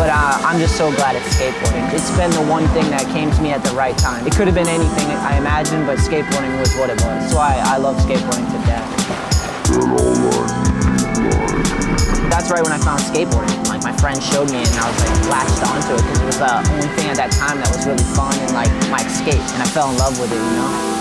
But uh, I'm just so glad it's skateboarding. It's been the one thing that came to me at the right time. It could have been anything I imagined, but skateboarding was what it was. So I, I love skateboarding to death. That's right when I found skateboarding. Like my friend showed me, and I was like latched onto it because it was the only thing at that time that was really fun and like my escape. And I fell in love with it, you know.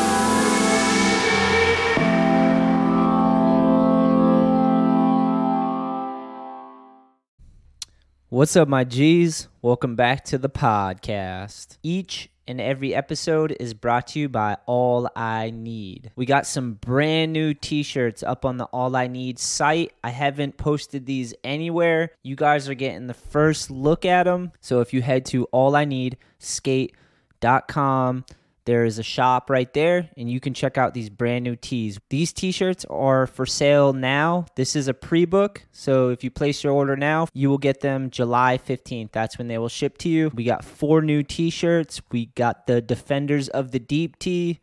What's up, my G's? Welcome back to the podcast. Each and every episode is brought to you by All I Need. We got some brand new t shirts up on the All I Need site. I haven't posted these anywhere. You guys are getting the first look at them. So if you head to allineedskate.com, there is a shop right there, and you can check out these brand new tees. These t shirts are for sale now. This is a pre book, so if you place your order now, you will get them July 15th. That's when they will ship to you. We got four new t shirts. We got the Defenders of the Deep tee,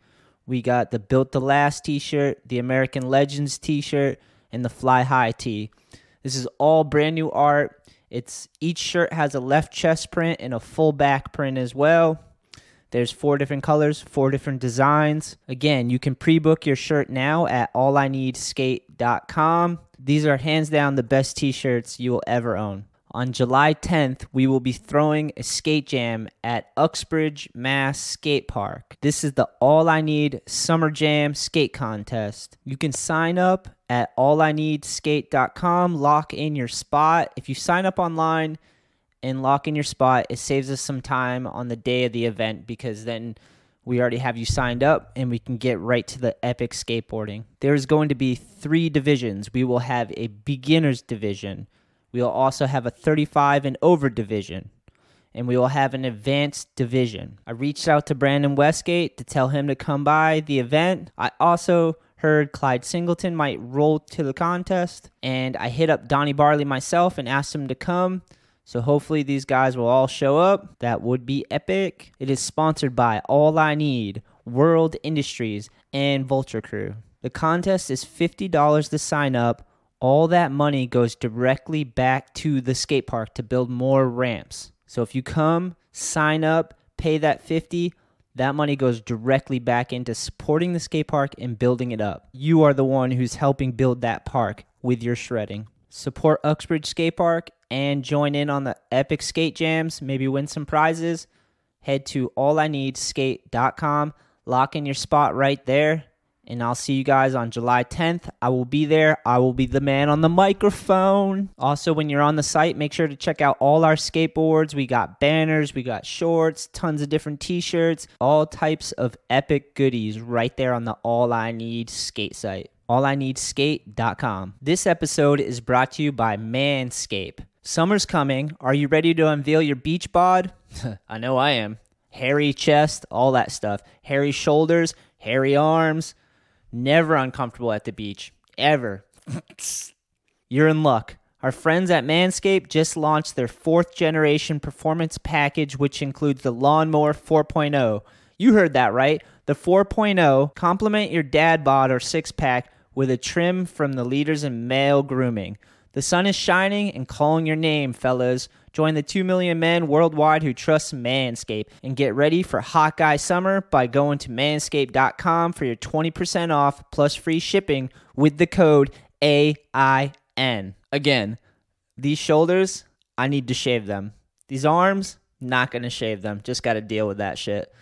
we got the Built to Last t shirt, the American Legends t shirt, and the Fly High tee. This is all brand new art. It's each shirt has a left chest print and a full back print as well. There's four different colors, four different designs. Again, you can pre-book your shirt now at allineedskate.com. These are hands down the best t-shirts you will ever own. On July 10th, we will be throwing a skate jam at Uxbridge, Mass Skate Park. This is the All I Need Summer Jam Skate Contest. You can sign up at allineedskate.com, lock in your spot. If you sign up online, and lock in your spot. It saves us some time on the day of the event because then we already have you signed up and we can get right to the epic skateboarding. There's going to be three divisions. We will have a beginners division. We will also have a 35 and over division. And we will have an advanced division. I reached out to Brandon Westgate to tell him to come by the event. I also heard Clyde Singleton might roll to the contest. And I hit up Donny Barley myself and asked him to come. So hopefully these guys will all show up. That would be epic. It is sponsored by All I Need, World Industries, and Vulture Crew. The contest is $50 to sign up. All that money goes directly back to the skate park to build more ramps. So if you come, sign up, pay that 50, that money goes directly back into supporting the skate park and building it up. You are the one who's helping build that park with your shredding. Support Uxbridge Skate Park and join in on the epic skate jams, maybe win some prizes. Head to allineedskate.com, lock in your spot right there, and I'll see you guys on July 10th. I will be there. I will be the man on the microphone. Also, when you're on the site, make sure to check out all our skateboards. We got banners, we got shorts, tons of different t shirts, all types of epic goodies right there on the All I Need skate site. AllIneedSkate.com. This episode is brought to you by Manscaped. Summer's coming. Are you ready to unveil your beach bod? I know I am. Hairy chest, all that stuff. Hairy shoulders, hairy arms. Never uncomfortable at the beach. Ever. You're in luck. Our friends at Manscaped just launched their fourth generation performance package, which includes the Lawnmower 4.0. You heard that right. The 4.0 complement your dad bod or six pack with a trim from the leaders in male grooming. The sun is shining and calling your name, fellas. Join the 2 million men worldwide who trust Manscaped and get ready for hot guy summer by going to manscaped.com for your 20% off plus free shipping with the code AIN. Again, these shoulders, I need to shave them. These arms, not going to shave them. Just got to deal with that shit.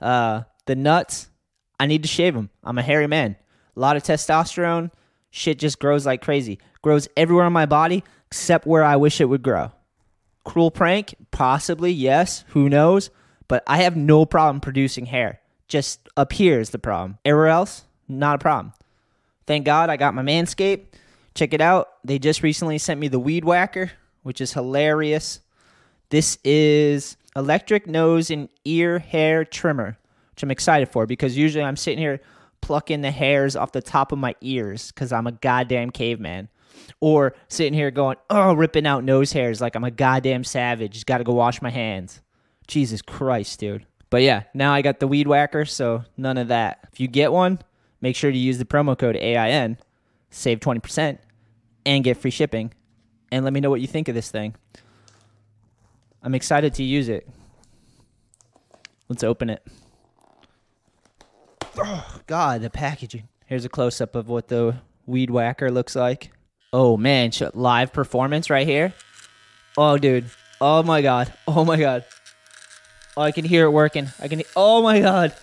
Uh, the nuts, I need to shave them. I'm a hairy man. A lot of testosterone. Shit just grows like crazy. Grows everywhere on my body except where I wish it would grow. Cruel prank? Possibly, yes. Who knows? But I have no problem producing hair. Just up here is the problem. Everywhere else, not a problem. Thank God I got my Manscaped. Check it out. They just recently sent me the Weed Whacker, which is hilarious. This is electric nose and ear hair trimmer, which I'm excited for because usually I'm sitting here plucking the hairs off the top of my ears because I'm a goddamn caveman. Or sitting here going, oh, ripping out nose hairs like I'm a goddamn savage. Just Got to go wash my hands. Jesus Christ, dude. But yeah, now I got the weed whacker, so none of that. If you get one, make sure to use the promo code AIN, save 20%, and get free shipping. and let me know what you think of this thing. I'm excited to use it. Let's open it. Oh, God, the packaging. Here's a close up of what the weed whacker looks like. Oh, man. Live performance right here. Oh, dude. Oh, my God. Oh, my God. Oh, I can hear it working. I can. Oh, my God.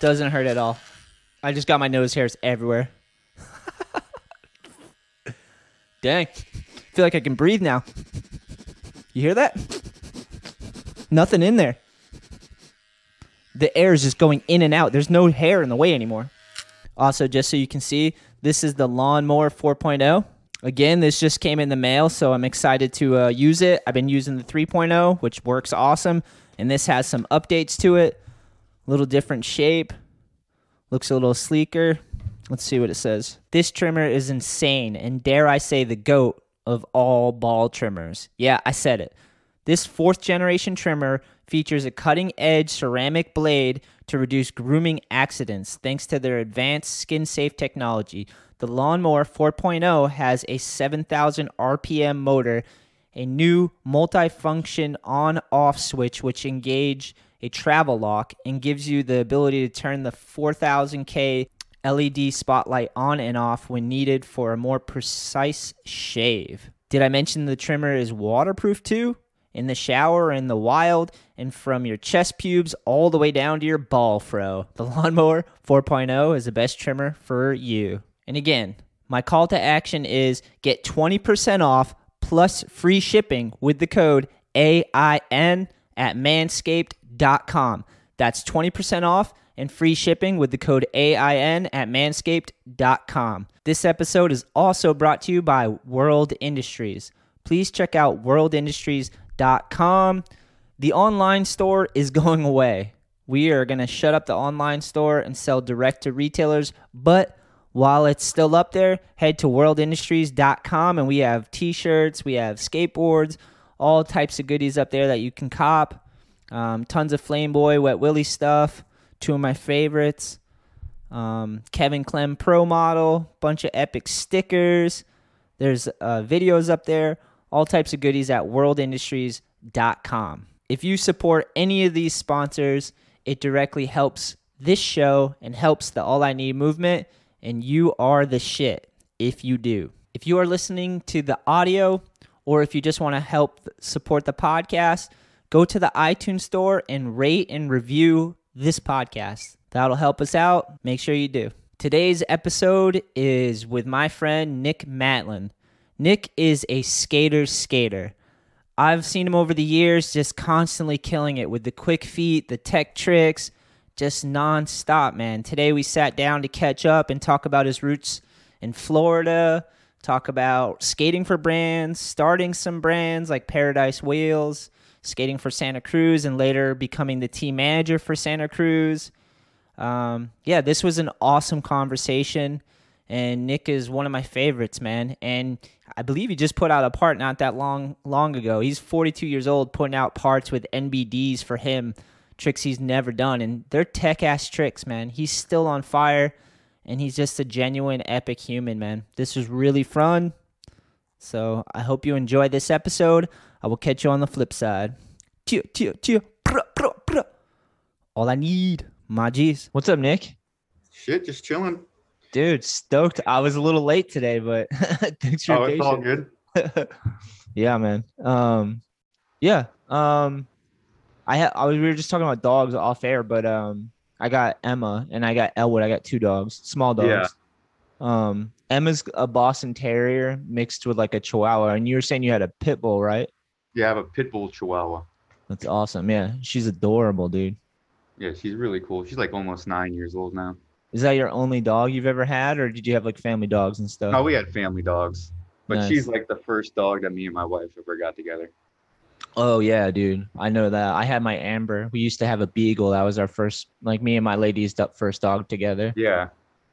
Doesn't hurt at all. I just got my nose hairs everywhere. Dang. feel like I can breathe now. You hear that? Nothing in there. The air is just going in and out. There's no hair in the way anymore. Also, just so you can see, this is the Lawnmower 4.0. Again, this just came in the mail, so I'm excited to uh, use it. I've been using the 3.0, which works awesome, and this has some updates to it. A little different shape, looks a little sleeker. Let's see what it says. This trimmer is insane, and dare I say, the goat of all ball trimmers. Yeah, I said it. This fourth generation trimmer features a cutting edge ceramic blade to reduce grooming accidents thanks to their advanced skin safe technology. The Lawnmower 4.0 has a 7,000 RPM motor, a new multi-function on-off switch which engage a travel lock and gives you the ability to turn the 4000K LED spotlight on and off when needed for a more precise shave. Did I mention the trimmer is waterproof too? In the shower, or in the wild, and from your chest pubes all the way down to your ball fro. The Lawnmower 4.0 is the best trimmer for you. And again, my call to action is get 20% off plus free shipping with the code AIN at manscaped.com. That's 20% off and free shipping with the code AIN at manscaped.com. This episode is also brought to you by World Industries. Please check out worldindustries.com. The online store is going away. We are going to shut up the online store and sell direct to retailers, but while it's still up there, head to worldindustries.com and we have t shirts, we have skateboards, all types of goodies up there that you can cop. Um, tons of Flame Boy, Wet Willie stuff, two of my favorites. Um, Kevin Clem Pro Model, bunch of epic stickers. There's uh, videos up there, all types of goodies at worldindustries.com. If you support any of these sponsors, it directly helps this show and helps the All I Need movement, and you are the shit if you do. If you are listening to the audio, or if you just want to help support the podcast, go to the iTunes store and rate and review this podcast. That'll help us out. Make sure you do. Today's episode is with my friend Nick Matlin. Nick is a skater skater. I've seen him over the years just constantly killing it with the quick feet, the tech tricks, just nonstop, man. Today we sat down to catch up and talk about his roots in Florida, talk about skating for brands, starting some brands like Paradise Wheels, skating for Santa Cruz, and later becoming the team manager for Santa Cruz. Um, yeah, this was an awesome conversation, and Nick is one of my favorites, man. And I believe he just put out a part not that long long ago. He's 42 years old, putting out parts with NBDs for him, tricks he's never done, and they're tech ass tricks, man. He's still on fire, and he's just a genuine epic human, man. This was really fun. So I hope you enjoyed this episode. I will catch you on the flip side. Cheer, cheer, cheer. All I need, my G's. What's up, Nick? Shit, just chilling. Dude, stoked. I was a little late today, but thanks for Oh, your it's all good. yeah, man. Um, yeah. Um, I ha- I was we were just talking about dogs off air, but um, I got Emma and I got Elwood. I got two dogs, small dogs. Yeah. Um, Emma's a Boston Terrier mixed with like a Chihuahua, and you were saying you had a pit bull, right? Yeah, I have a pit bull chihuahua. That's awesome. Yeah, she's adorable, dude. Yeah, she's really cool. She's like almost nine years old now. Is that your only dog you've ever had, or did you have like family dogs and stuff? Oh, we had family dogs, but Nice. she's like the first dog that me and my wife ever got together. Oh yeah, dude. I know that. I had my Amber. We used to have a beagle. That was our first, like me and my lady's first dog together. Yeah.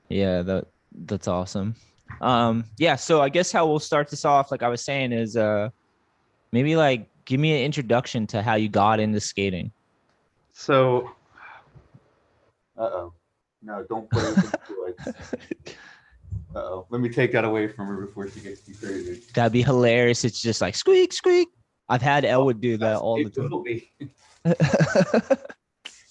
Yeah, that that's awesome. Um, yeah. So I guess how we'll start this off, like I was saying, is uh, maybe like give me an introduction to how you got into skating. So. Uh oh. No, don't put it. Uh-oh. Let me take that away from her before she gets too crazy. That'd be hilarious. It's just like squeak, squeak. I've had Elwood do that all the time.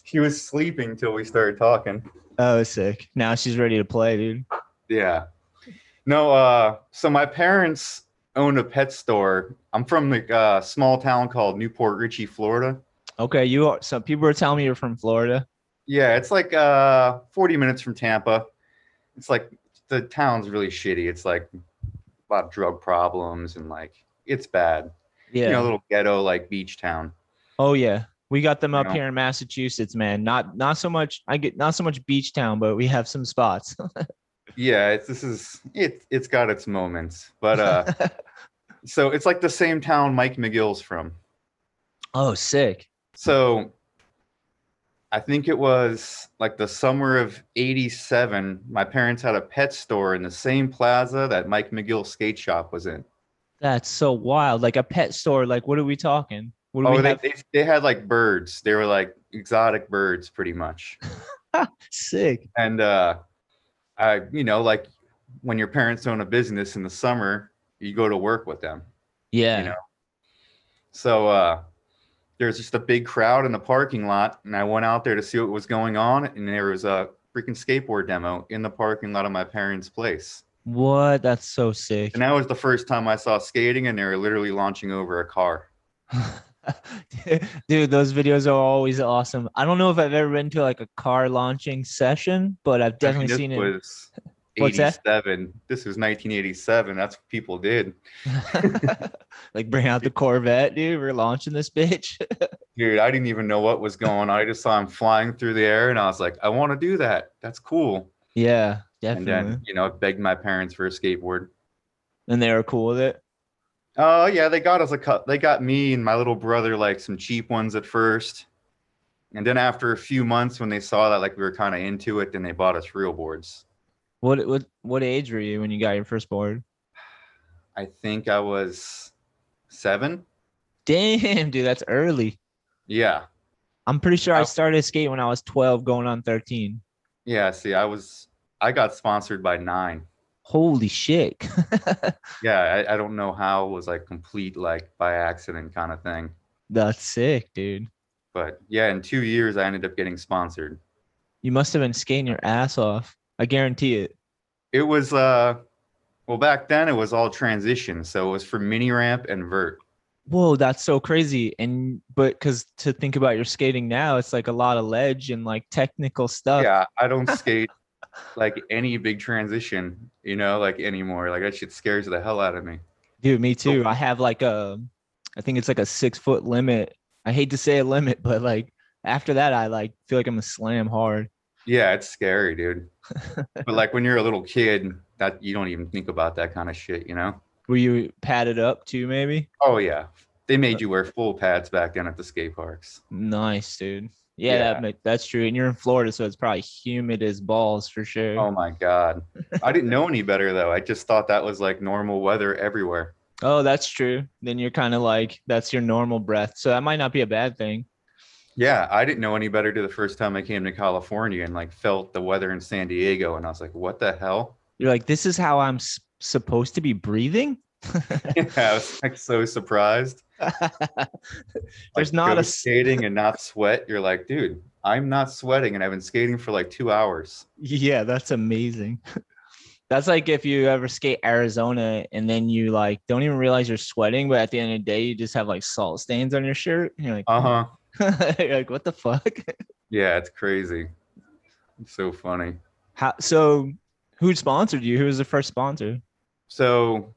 She was sleeping till we started talking. oh, sick. Now she's ready to play, dude. Yeah. No, uh, so my parents owned a pet store. I'm from the uh, small town called New Port Richey, Florida. Okay, you are. Some people are telling me you're from Florida. Yeah, it's like uh 40 minutes from Tampa. It's like the town's really shitty. It's like a lot of drug problems and like it's bad. Yeah. You know, a little ghetto like beach town. oh yeah. We got them You up know? here in Massachusetts, man. Not not so much. I get not so much beach town, but we have some spots. Yeah, it's this is it it's got its moments. But uh so it's like the same town Mike McGill's from. oh, sick. So I think it was like the summer of 87. My parents had a pet store in the same plaza that Mike McGill skate shop was in. That's so wild. Like a pet store. Like, what are we talking? What do Oh, we they, they, they had like birds. They were like exotic birds pretty much. Sick. And uh I you know, like when your parents own a business in the summer, you go to work with them. Yeah. know, So uh there's just a big crowd in the parking lot, and I went out there to see what was going on, and there was a freaking skateboard demo in the parking lot of my parents' place. What? That's so sick. And that was the first time I saw skating, and they were literally launching over a car. Dude, those videos are always awesome. I don't know if I've ever been to like a car launching session, but I've I mean, definitely seen it. was What's that? 87. This was 1987. That's what people did. like bring out the Corvette, dude. We're launching this bitch. Dude, I didn't even know what was going on. I just saw him flying through the air, and I was like, I want to do that. That's cool. yeah, definitely. And then, you know, I begged my parents for a skateboard. And they were cool with it. Oh yeah, they got us a cut. They got me and my little brother like some cheap ones at first, and then after a few months, when they saw that like we were kind of into it, then they bought us real boards. What what what age were you when you got your first board? I think I was seven. Damn, dude, that's early. Yeah, I'm pretty sure I Wow. started skating when I was 12, going on 13. yeah. See, I was I got sponsored by nine. Holy shit. Yeah, I, I don't know how it was like complete like by accident kind of thing, that's sick, dude. but yeah, in two years I ended up getting sponsored. You must have been skating your ass off. I guarantee it. It was uh, well back then it was all transition, so it was for mini ramp and vert. Whoa, that's so crazy. And but because to think about your skating now, it's like a lot of ledge and like technical stuff. yeah i don't skate like any big transition you know like anymore like that shit scares the hell out of me Dude, me too. I have like a, I think it's like a six foot limit. I hate to say a limit, but like after that, I like feel like I'm a slam hard. yeah it's scary dude but like when you're a little kid that you don't even think about that kind of shit you know Were you padded up too, maybe? oh yeah they made uh you wear full pads back then at the skate parks Nice, dude. Yeah, Yeah. That, that's true. And you're in Florida, so it's probably humid as balls for sure. oh my god i didn't know any better though i just thought that was like normal weather everywhere Oh, that's true. Then you're kind of like that's your normal breath. So that might not be a bad thing. Yeah i didn't know any better to the first time i came to california and like felt the weather in san diego and i was like what the hell You're like, this is how I'm s- supposed to be breathing. yeah i was like so surprised There's like, not a skating and not sweat. You're like, dude, I'm not sweating, and I've been skating for like two hours. Yeah, that's amazing. That's like if you ever skate Arizona and then you like don't even realize you're sweating, but at the end of the day you just have like salt stains on your shirt. And you're like, Uh huh. like, what the fuck? Yeah, it's crazy. It's so funny. How so who sponsored you? Who was the first sponsor? So,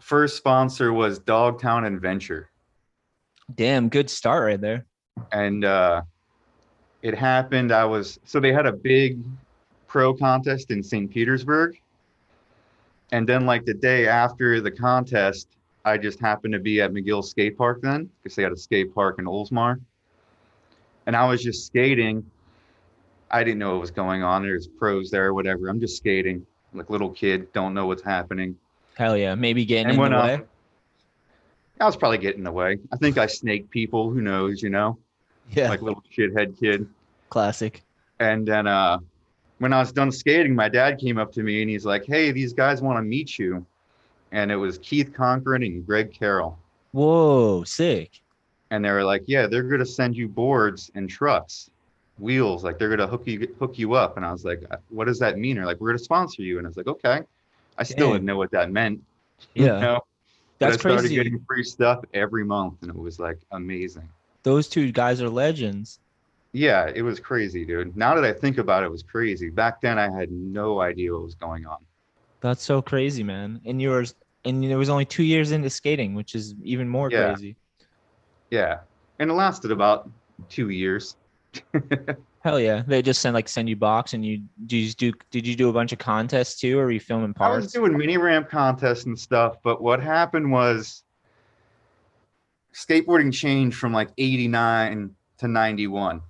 first sponsor was Dogtown Adventure, Damn, good start right there. and uh, it happened. I was so they had a big pro contest in St. Petersburg, and then like the day after the contest, I just happened to be at McGill Skate Park then because they had a skate park in Oldsmar, and I was just skating. I didn't know what was going on. There's pros there, or whatever. I'm just skating, like little kid, don't know what's happening. Hell yeah. Maybe getting And in the way. I was probably getting away. I think I snake people. Who knows? You know, Yeah. like little shithead kid. classic. And then uh, when I was done skating, my dad came up to me and he's like, "Hey, these guys want to meet you," and it was Keith Conkran and Greg Carroll, Whoa, sick. And they were like, "Yeah, they're gonna send you boards and trucks, wheels, like they're gonna hook you hook you up." And I was like, "Uh, "What does that mean?" They're like, "We're gonna sponsor you," and I was like, "Okay." I still Dang. didn't know what that meant. you Yeah. know? But That's I started crazy. getting free stuff every month, and it was like amazing. Those two guys are legends. Yeah, it was crazy, dude. Now that I think about it, it was crazy. Back then, I had no idea what was going on. That's so crazy, man. And you were and it was only two years into skating, which is even more Yeah. crazy. Yeah, and it lasted about two years. Hell yeah. They just send like send you box and you do you do did you do a bunch of contests too or were you filming parts? I was doing mini ramp contests and stuff, but what happened was skateboarding changed from like 89 to 91.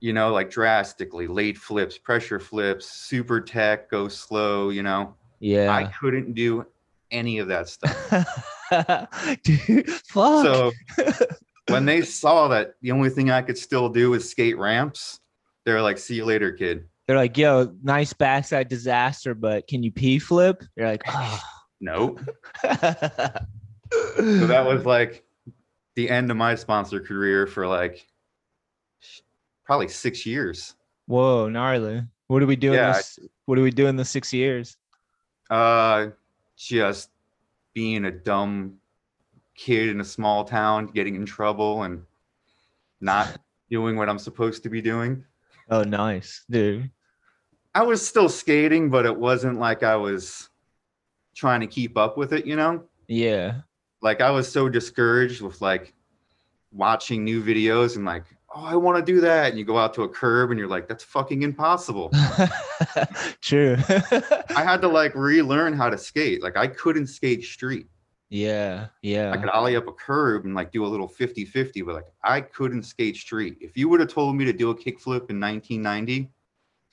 You know, like drastically, late flips, pressure flips, super tech, go slow, you know. Yeah, I couldn't do any of that stuff. Dude, fuck. So when they saw that the only thing I could still do was skate ramps, they're like, see you later, kid. They're like, yo, nice backside disaster, but can you P flip? You're like, oh. Nope. So that was like the end of my sponsor career for like probably six years. Whoa, gnarly. What do we do Yeah, this? What do we do in the six years? Uh, just being a dumb kid in a small town, getting in trouble and not doing what I'm supposed to be doing. Oh, nice, dude. I was still skating, but it wasn't like I was trying to keep up with it, you know? Yeah. Like I was so discouraged with like watching new videos and like, oh, I want to do that. And you go out to a curb and you're like, that's fucking impossible. True. I had to like relearn how to skate. Like I couldn't skate street. yeah. Yeah. I could ollie up a curb and like do a little 50 50, but like I couldn't skate street. If you would have told me to do a kickflip in 1990,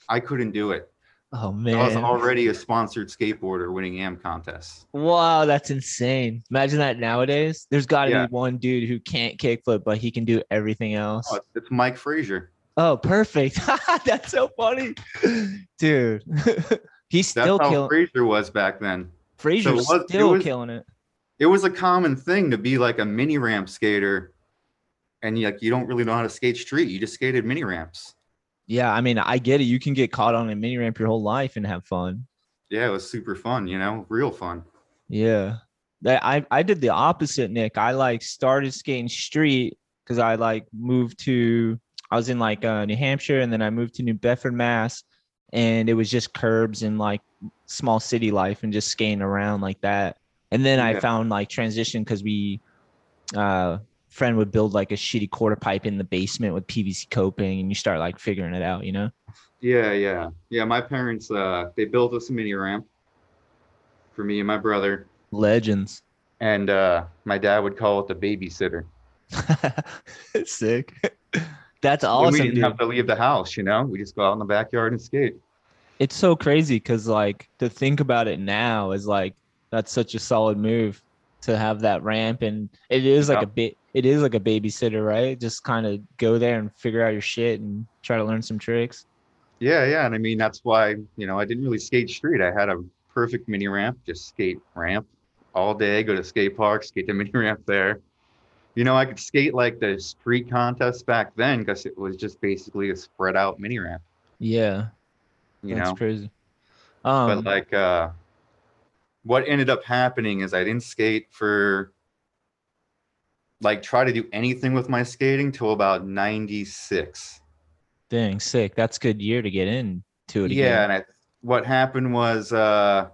I couldn't do it. oh man. I was already a sponsored skateboarder winning AM contests. Wow, that's insane. Imagine that nowadays. There's got to Yeah. be one dude who can't kickflip, but he can do everything else. Oh, it's Mike Frazier. Oh, perfect. that's so funny, dude. He's still That's still how killing. Frazier was back then. Frazier's it was- it still was- killing it. It was a common thing to be like a mini ramp skater, and you like you don't really know how to skate street. You just skated mini ramps. Yeah, I mean, I get it. You can get caught on a mini ramp your whole life and have fun. Yeah, it was super fun. You know, real fun. Yeah. I I did the opposite, Nick. I like started skating street because I like moved to I was in like uh, New Hampshire and then I moved to New Bedford, Mass, and it was just curbs and like small city life and just skating around like that. And then I found like transition because we uh friend would build like a shitty quarter pipe in the basement with PVC coping and you start like figuring it out, you know? Yeah, yeah, yeah. My parents, uh, they built us a mini ramp for me and my brother, Legends. and uh, my dad would call it the babysitter. Sick. That's awesome. we didn't dude. have to leave the house, you know, we just go out in the backyard and skate. it's so crazy because like to think about it now is like that's such a solid move to have that ramp and it is like a bit it is like a babysitter right just kind of go there and figure out your shit and try to learn some tricks Yeah, yeah, and I mean that's why you know I didn't really skate street. I had a perfect mini ramp, just skate ramp all day. Go to skate park, skate the mini ramp there. You know, I could skate like the street contests back then because it was just basically a spread out mini ramp. yeah. You that's know, crazy. Um but like uh, what ended up happening is I didn't skate for like try to do anything with my skating till about 96 dang sick. That's a good year to get into it yeah again and I, what happened was uh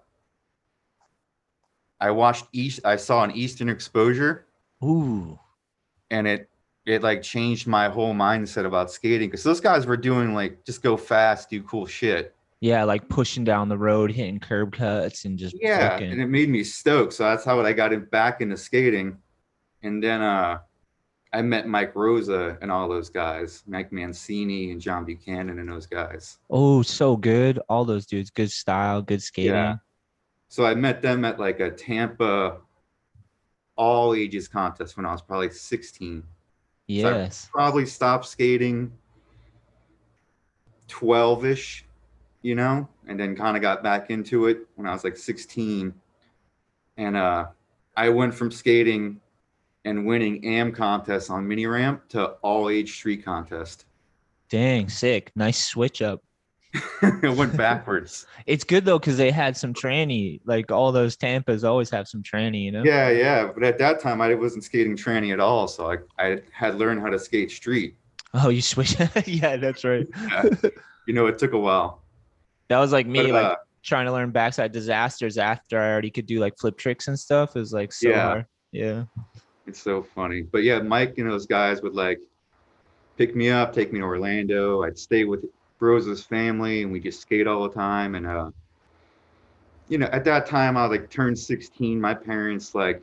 i watched east i saw an eastern exposure. Ooh and it it like changed my whole mindset about skating because those guys were doing like just go fast do cool shit. Yeah like pushing down the road hitting curb cuts and just yeah and it made me stoked so that's how i got it back into skating. And then uh i met mike rosa and all those guys mike mancini and john buchanan and those guys. Oh so good. All those dudes good style good skating. Yeah. So I met them at like a Tampa all ages contest when I was probably 16. yes Probably stopped skating 12 ish. you know, and then kind of got back into it when I was like 16. And uh, I went from skating and winning AM contests on mini ramp to all age street contest. Dang, sick. Nice switch up. it went backwards. It's good though because they had some tranny. Like all those Tampas always have some tranny, you know. yeah, yeah. But at that time, I wasn't skating tranny at all. So I, I had learned how to skate street. Oh, you switch. yeah, that's right. Yeah. you know, it took a while. That was like me, But, like uh, trying to learn backside disasters after I already could do like flip tricks and stuff. It was like so Yeah. hard. Yeah. It's so funny. But yeah, Mike and those guys would like pick me up, take me to Orlando. I'd stay with Rose's family and we just skate all the time. And uh you know, at that time I like turned 16. My parents like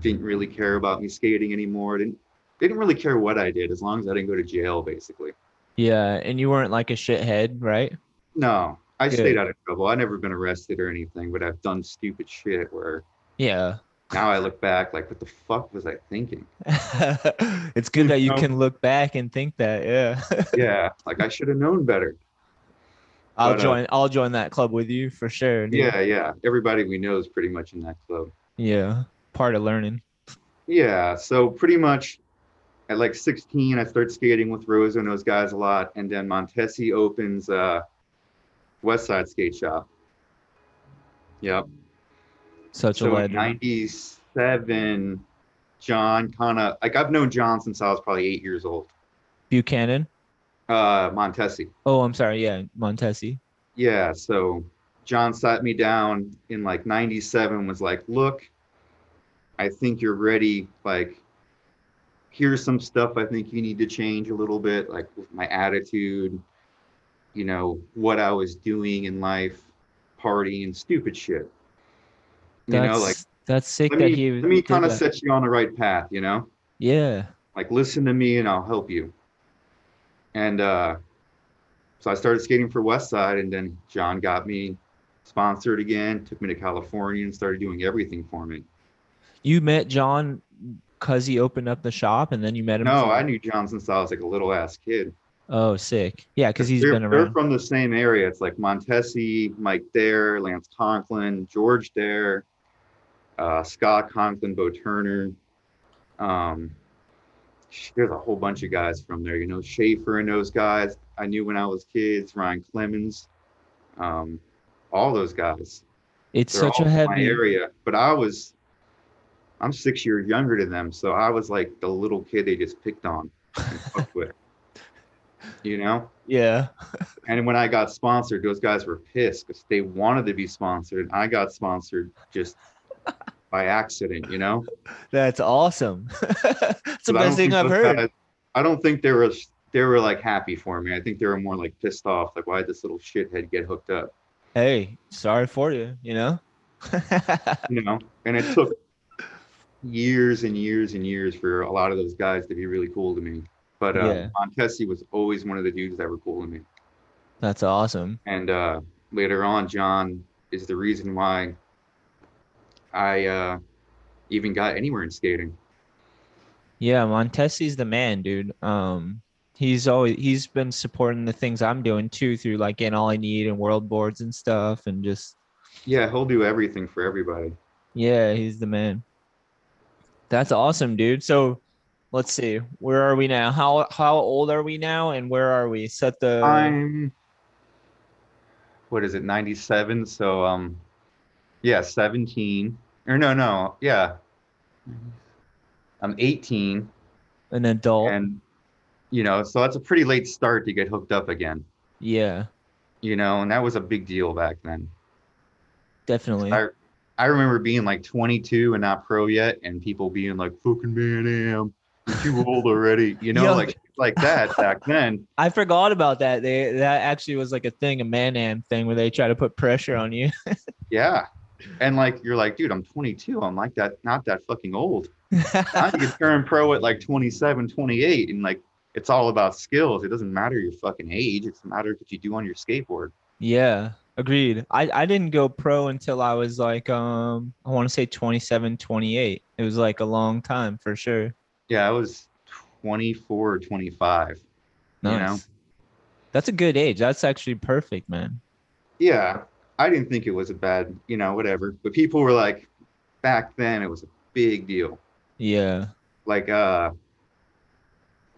didn't really care about me skating anymore. Didn't they didn't really care what I did as long as I didn't go to jail basically. Yeah. And you weren't like a shithead, right? No. I Good. stayed out of trouble. I've never been arrested or anything, but I've done stupid shit where Yeah. Now I look back like what the fuck was I thinking? it's good that you can look back and think that. Yeah. Yeah, like I should have known better. I'll But, uh, join. I'll join that club with you for sure. dude. Yeah, yeah. Everybody we know is pretty much in that club. Yeah. Part of learning. Yeah, so pretty much at like 16, I start skating with Rosa and those guys a lot, and then Montesi opens uh, West Side Skate Shop. Yep. Such a So in legend. '97, John kind of like I've known John since I was probably eight years old. Buchanan. Uh, Montesi. Oh, I'm sorry. Yeah, Montesi. Yeah, so John sat me down in like 97 was like, "Look, I think you're ready. Like here's some stuff I think you need to change a little bit like my attitude, you know, what I was doing in life, partying, stupid shit. You That's know, like that's sick let that me, he. let me kind of set you on the right path, you know? Yeah. like listen to me and I'll help you. And uh, so I started skating for Westside, and then John got me sponsored again, took me to California, and started doing everything for me. You met John because he opened up the shop, and then you met him. No, through- I knew John since I was like a little ass kid. Oh, sick. Yeah, because he's they're, been around. they're from the same area. It's like Montesi, Mike Dare, Lance Conklin, George Dare, uh, Scott Conklin, Bo Turner. Um, there's a whole bunch of guys from there. You know, Schaefer and those guys I knew when I was kids. Ryan Clements, um, all those guys. It's They're such a heavy. area. But I was, I'm six years younger than them, so I was like the little kid they just picked on with. You know. Yeah. And when I got sponsored, those guys were pissed because they wanted to be sponsored. I got sponsored just by accident, you know. That's awesome. That's the But I don't best thing I've heard. I don't think they were they were like happy for me. I think they were more like pissed off, like why did this little shithead get hooked up, Hey, sorry for you. You know. you know? And it took years and years and years for a lot of those guys to be really cool to me. But uh, Yeah. Montesi was always one of the dudes that were cool to me. That's awesome. and uh, later on john is the reason why i uh, even got anywhere in skating Yeah, Montesi's the man, dude. Um, he's always he's been supporting the things I'm doing too through like getting all I need and world boards and stuff, and just yeah he'll do everything for everybody yeah, he's the man. That's awesome, dude. So let's see, where are we now? How how old are we now, and where are we? Set the i'm what is it 97 so um yeah 17 or no no yeah i'm 18 an adult. and you know so that's a pretty late start to get hooked up again yeah, you know and that was a big deal back then definitely. I I remember being like 22 and not pro yet, and people being like, "Fucking man, am you're too old already," you know, Yo. like like that back then. I forgot about that. They that actually was like a thing, a man am thing where they try to put pressure on you. Yeah, and like you're like, dude, I'm 22. I'm like that, not that fucking old. You can turn pro at like 27, 28, and like it's all about skills. It doesn't matter your fucking age. It's a matter of what you do on your skateboard. Yeah, agreed. I, I didn't go pro until I was like um I want to say 27, 28. It was like a long time for sure. Yeah, I was 24 or 25. Nice. You know? That's a good age. That's actually perfect, man. Yeah, I didn't think it was a bad, you know, whatever. But people were like, back then it was a big deal. Yeah. Like, uh,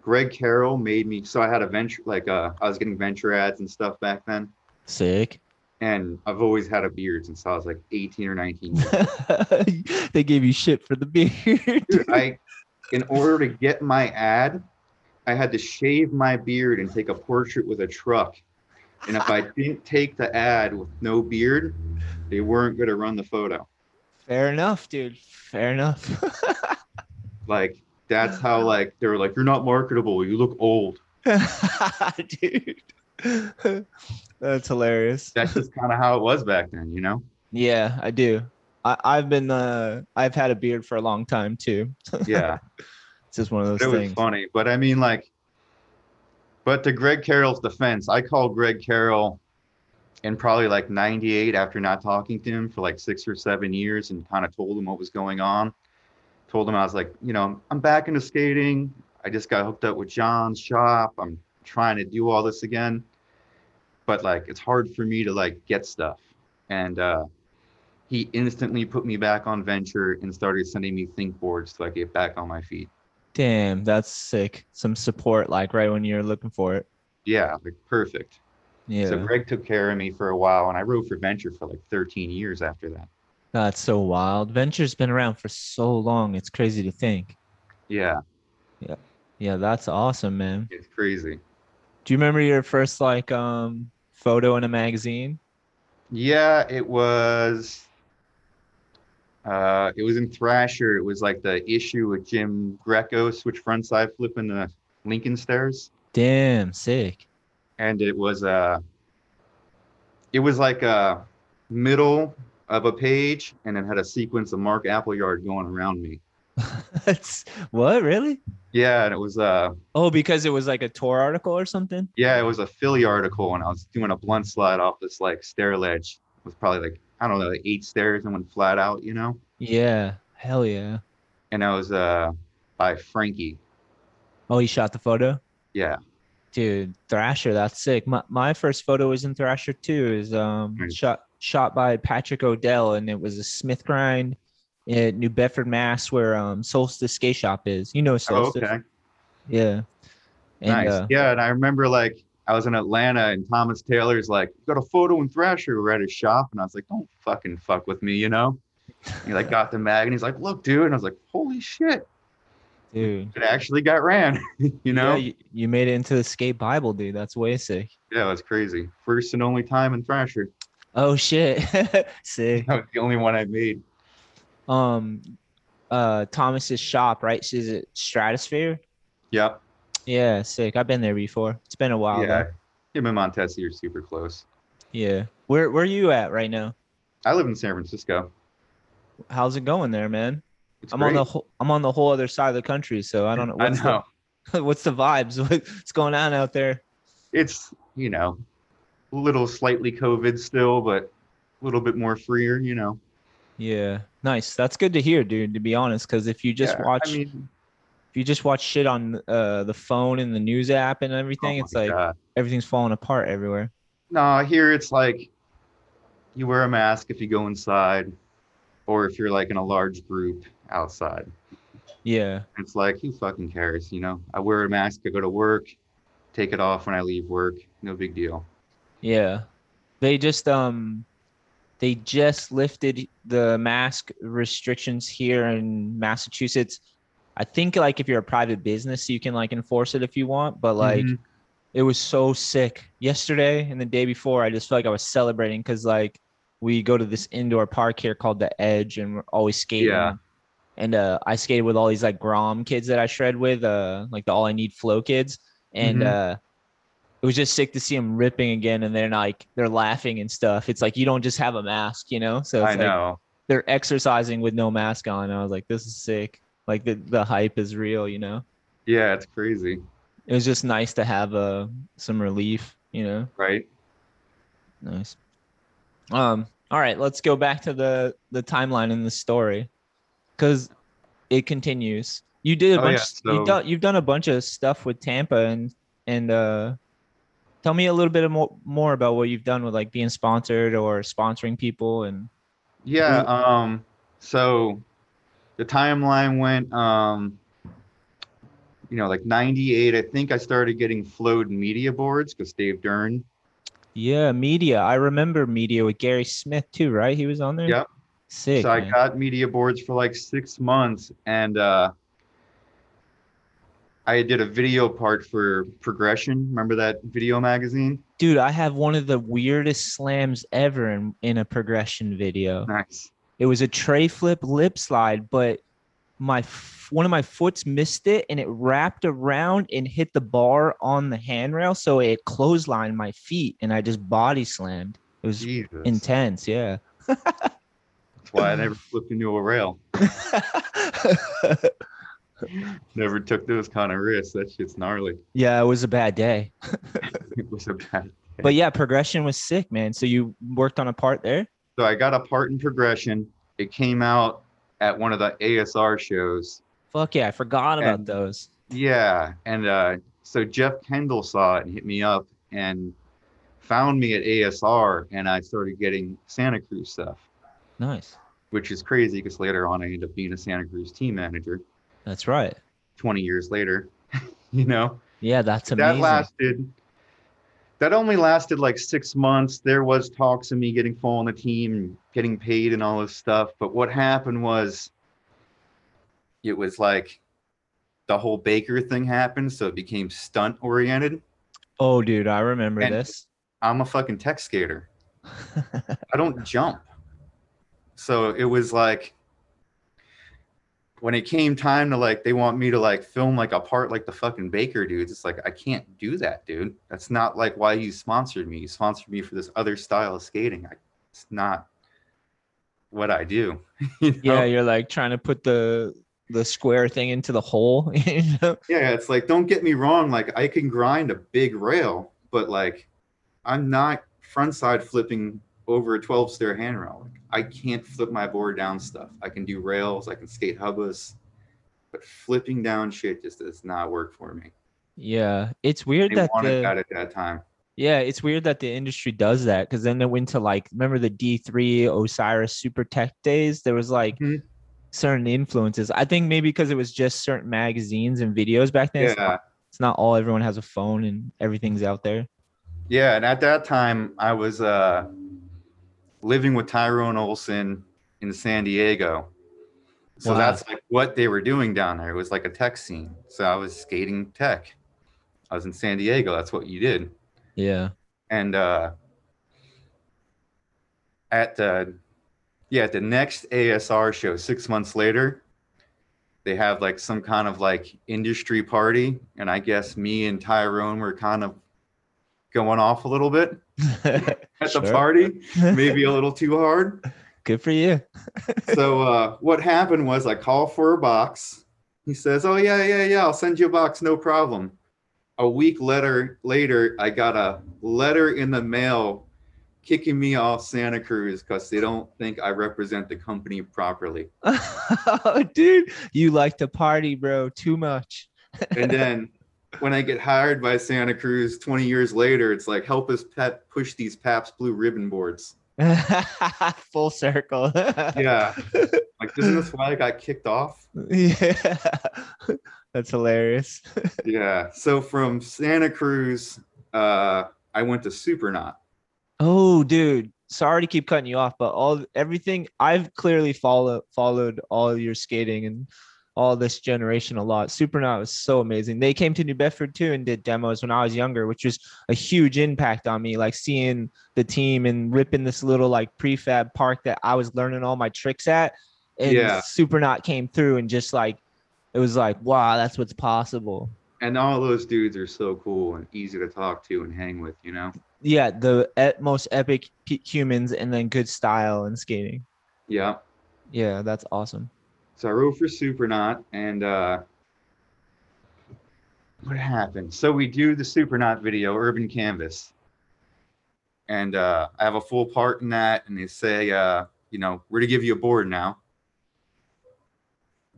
Greg Carroll made me. So I had a venture, like, uh, I was getting venture ads and stuff back then, Sick. and I've always had a beard since I was like 18 or 19. they gave you shit for the beard. Dude, I, in order to get my ad, I had to shave my beard and take a portrait with a truck. And if I didn't take the ad with no beard, they weren't going to run the photo. Fair enough, dude. Fair enough. Like that's how like they were like, you're not marketable. You look old. dude. That's hilarious. That's just kind of how it was back then, you know? Yeah, I do. I, I've been uh I've had a beard for a long time too. Yeah, It's just one of those it was things. funny. But I mean, like, but to Greg Carroll's defense, I called Greg Carroll in probably like 98 after not talking to him for like six or seven years and kind of told him what was going on. Told him I was like, you know, I'm back into skating. I just got hooked up with John's shop. I'm trying to do all this again. But like, it's hard for me to like get stuff. And uh, he instantly put me back on Venture and started sending me think boards so I get back on my feet. Damn, that's sick. Some support like right when you're looking for it. Yeah, like perfect. Yeah. So Greg took care of me for a while, and I wrote for Venture for like 13 years after that. That's so wild. Venture's been around for so long. It's crazy to think. Yeah, Yeah, Yeah, that's awesome, man. it's crazy. Do you remember your first like um photo in a magazine? Yeah, it was. Uh, it was in Thrasher. It was like the issue with Jim Greco switch frontside flipping the Lincoln stairs, Damn, sick. and it was uh It was like a middle of a page, and it had a sequence of Mark Appleyard going around me. That's what really? Yeah, and it was uh Oh, because it was like a tour article or something. Yeah, it was a Philly article, and I was doing a blunt slide off this like stair ledge. It was probably like I don't know, like eight stairs and went flat out, you know. Yeah, hell yeah. And that was uh by Frankie. Oh, he shot the photo. Yeah, Dude, Thrasher, that's sick. My my first photo was in Thrasher too. Is um Nice. shot shot by Patrick O'Dell, and it was a Smith grind in New Bedford, Mass, where um Solstice Skate Shop is. You know Solstice. oh, okay, Yeah. And, nice. uh, yeah, and I remember like I was in Atlanta, and Thomas Taylor's like, "You got a photo in Thrasher?" We're at his shop, and I was like, "Don't fucking fuck with me," you know. He like got the mag, and he's like, "Look, dude," and I was like, "Holy shit!" dude. It actually got ran, you know. Yeah, you, you made it into the skate Bible, dude. That's way sick. Yeah, it was crazy. First and only time in Thrasher. Oh shit. sick. That was the only one I made. Um uh Thomas's shop, right? Is it Stratosphere? Yep. Yeah, sick. I've been there before. It's been a while. yeah. though. Him and Montesi are super close. Yeah. Where where are you at right now? I live in San Francisco. How's it going there, man? It's I'm great. on the whole, I'm on the whole other side of the country, so I don't know I what's know. The, what's the vibes. What's going on out there? It's you know, a little slightly COVID still, but a little bit more freer. You know. Yeah. Nice. That's good to hear, dude, to be honest, cuz if you just Yeah, watch I mean, if you just watch shit on uh the phone and the news app and everything, oh it's like God. everything's falling apart everywhere. no. Here it's like you wear a mask if you go inside, or if you're like in a large group outside. Yeah. It's like who fucking cares? You know. I wear a mask. I go to work. Take it off when I leave work. No big deal. Yeah. They just um they just lifted the mask restrictions here in Massachusetts. I think like if you're a private business you can like enforce it if you want, but like Mhm. it was so sick. Yesterday and the day before I just felt like I was celebrating cuz like we go to this indoor park here called the Edge and we're always skating. Yeah. And uh I skated with all these like Grom kids that I shred with, uh like the All I Need Flow kids and Mhm. uh it was just sick to see them ripping again and they're like they're laughing and stuff it's like you don't just have a mask you know so it's I like know. they're exercising with no mask on i was like this is sick like the, the hype is real you know Yeah, it's crazy, it was just nice to have uh some relief you know right? nice um all right let's go back to the the timeline in the story because it continues you did a Oh, bunch yeah, you've done you've done a bunch of stuff with tampa and and uh Tell me a little bit more more about what you've done with like being sponsored or sponsoring people and Yeah. Um. So the timeline went. Um. You know, like '98. I think I started getting flowed media boards because Dave Dern. yeah, media. I remember media with Gary Smith too, right? He was on there. Yep. Sick. so I got media boards for like six months, and uh, I did a video part for Progression. Remember that video magazine? Dude, I have one of the weirdest slams ever in, in a progression video. Nice. It was a tray flip lip slide, but my f- one of my foots missed it and it wrapped around and hit the bar on the handrail, so it clotheslined my feet and I just body slammed. It was Jesus. intense, yeah. That's why I never flipped into a rail. Never took those kind of risks. That shit's gnarly. yeah, it was a bad day. It was a bad. But yeah, progression was sick, man. So you worked on a part there? So I got a part in Progression. It came out at one of the ASR shows. Fuck yeah, I forgot about And- those. Yeah, and uh, so Jeff Kendall saw it and hit me up and found me at ASR, and I started getting Santa Cruz stuff, Nice. which is crazy because later on I ended up being a Santa Cruz team manager. That's right. 20 years later, you know, Yeah, that's amazing. that lasted. That only lasted like six months. There was talks of me getting full on the team, getting paid, and all this stuff. But what happened was, it was like the whole Baker thing happened, so it became stunt oriented. oh, dude, I remember And- this. I'm a fucking tech skater. I don't jump. So it was like when it came time to like they want me to like film like a part like the fucking Baker dudes, it's like I can't do that, dude. That's not like why you sponsored me. You sponsored me for this other style of skating. I, it's not what I do. you know? Yeah, you're like trying to put the the square thing into the hole. you know? Yeah, it's like don't get me wrong, like I can grind a big rail, but like I'm not front side flipping over a 12 stair handrail. Like I can't flip my board down stuff. I can do rails, I can skate hubbas, but flipping down shit just does not work for me. Yeah, it's weird They that wanted the that at that time. yeah, it's weird that the industry does that because then it went to like remember the D three Osiris Super Tech days. There was like Mhm. certain influences. I think maybe because it was just certain magazines and videos back then. It's, Yeah. not, it's not all everyone has a phone and everything's out there. Yeah, and at that time I was uh living with Tyrone Olson in San Diego. So Wow. that's like what they were doing down there. It was like a tech scene. So I was skating tech. I was in San Diego. That's what you did. Yeah. And uh at the yeah, at the next ASR show 6 months later, they have like some kind of like industry party and I guess me and Tyrone were kind of going off a little bit at the Sure. party, maybe a little too hard. Good for you. So uh, what happened was I call for a box. He says, "Oh yeah, yeah, yeah, I'll send you a box, no problem." A week later, later, I got a letter in the mail kicking me off Santa Cruz because they don't think I represent the company properly. Dude, you like to party, bro, too much. And then when I get hired by Santa Cruz 20 years later, it's like, help us pet push these Pabst blue ribbon boards. Full circle. Yeah. like, isn't this why I got kicked off? yeah. That's hilarious. Yeah. So from Santa Cruz, uh, I went to Supernaut. Oh, dude. Sorry to keep cutting you off, but all everything I've clearly followed followed all your skating and all this generation a lot. Supernaut was so amazing. They came to New Bedford too and did demos when I was younger, which was a huge impact on me. Like seeing the team and ripping this little like prefab park that I was learning all my tricks at. And Yeah. Supernaut came through and just like it was like, wow, that's what's possible. And all those dudes are so cool and easy to talk to and hang with, you know? Yeah, the most epic humans and then good style and skating. Yeah. Yeah, that's awesome. So I wrote for Supernaut and uh what happened? So we do the Supernaut video, Urban Canvas. And uh I have a full part in that, and they say uh, you know, we're to give you a board now.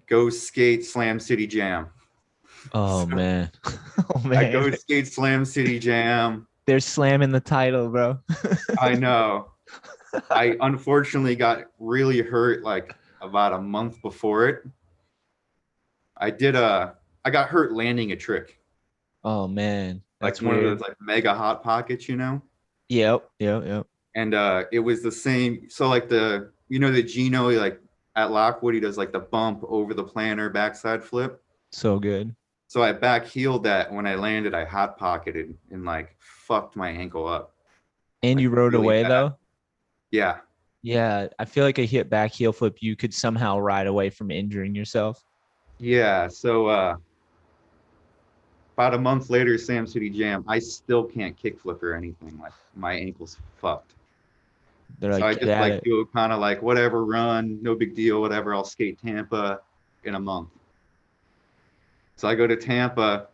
Go skate Slam City Jam. Oh So- man. oh I man. go skate Slam City Jam. They're slamming the title, bro. I know. I unfortunately got really hurt like about a month before it. I did a I got hurt landing a trick. oh man. Like That's one weird. of those like mega hot pockets, you know? Yep, yep, yep. And uh it was the same so like the you know the Gino like at Lockwood he does like the bump over the planner backside flip. So good. So I back heeled that when I landed I hot pocketed and like fucked my ankle up. And you rode really away bad. though. Yeah. Yeah, I feel like a hit back heel flip, you could somehow ride away from injuring yourself. Yeah, so uh about a month later, Slam City Jam, I still can't kickflip or anything. Like my ankle's fucked. They're like, so I just like it." do kind of like whatever run, no big deal, whatever. I'll skate Tampa in a month. So I go to Tampa,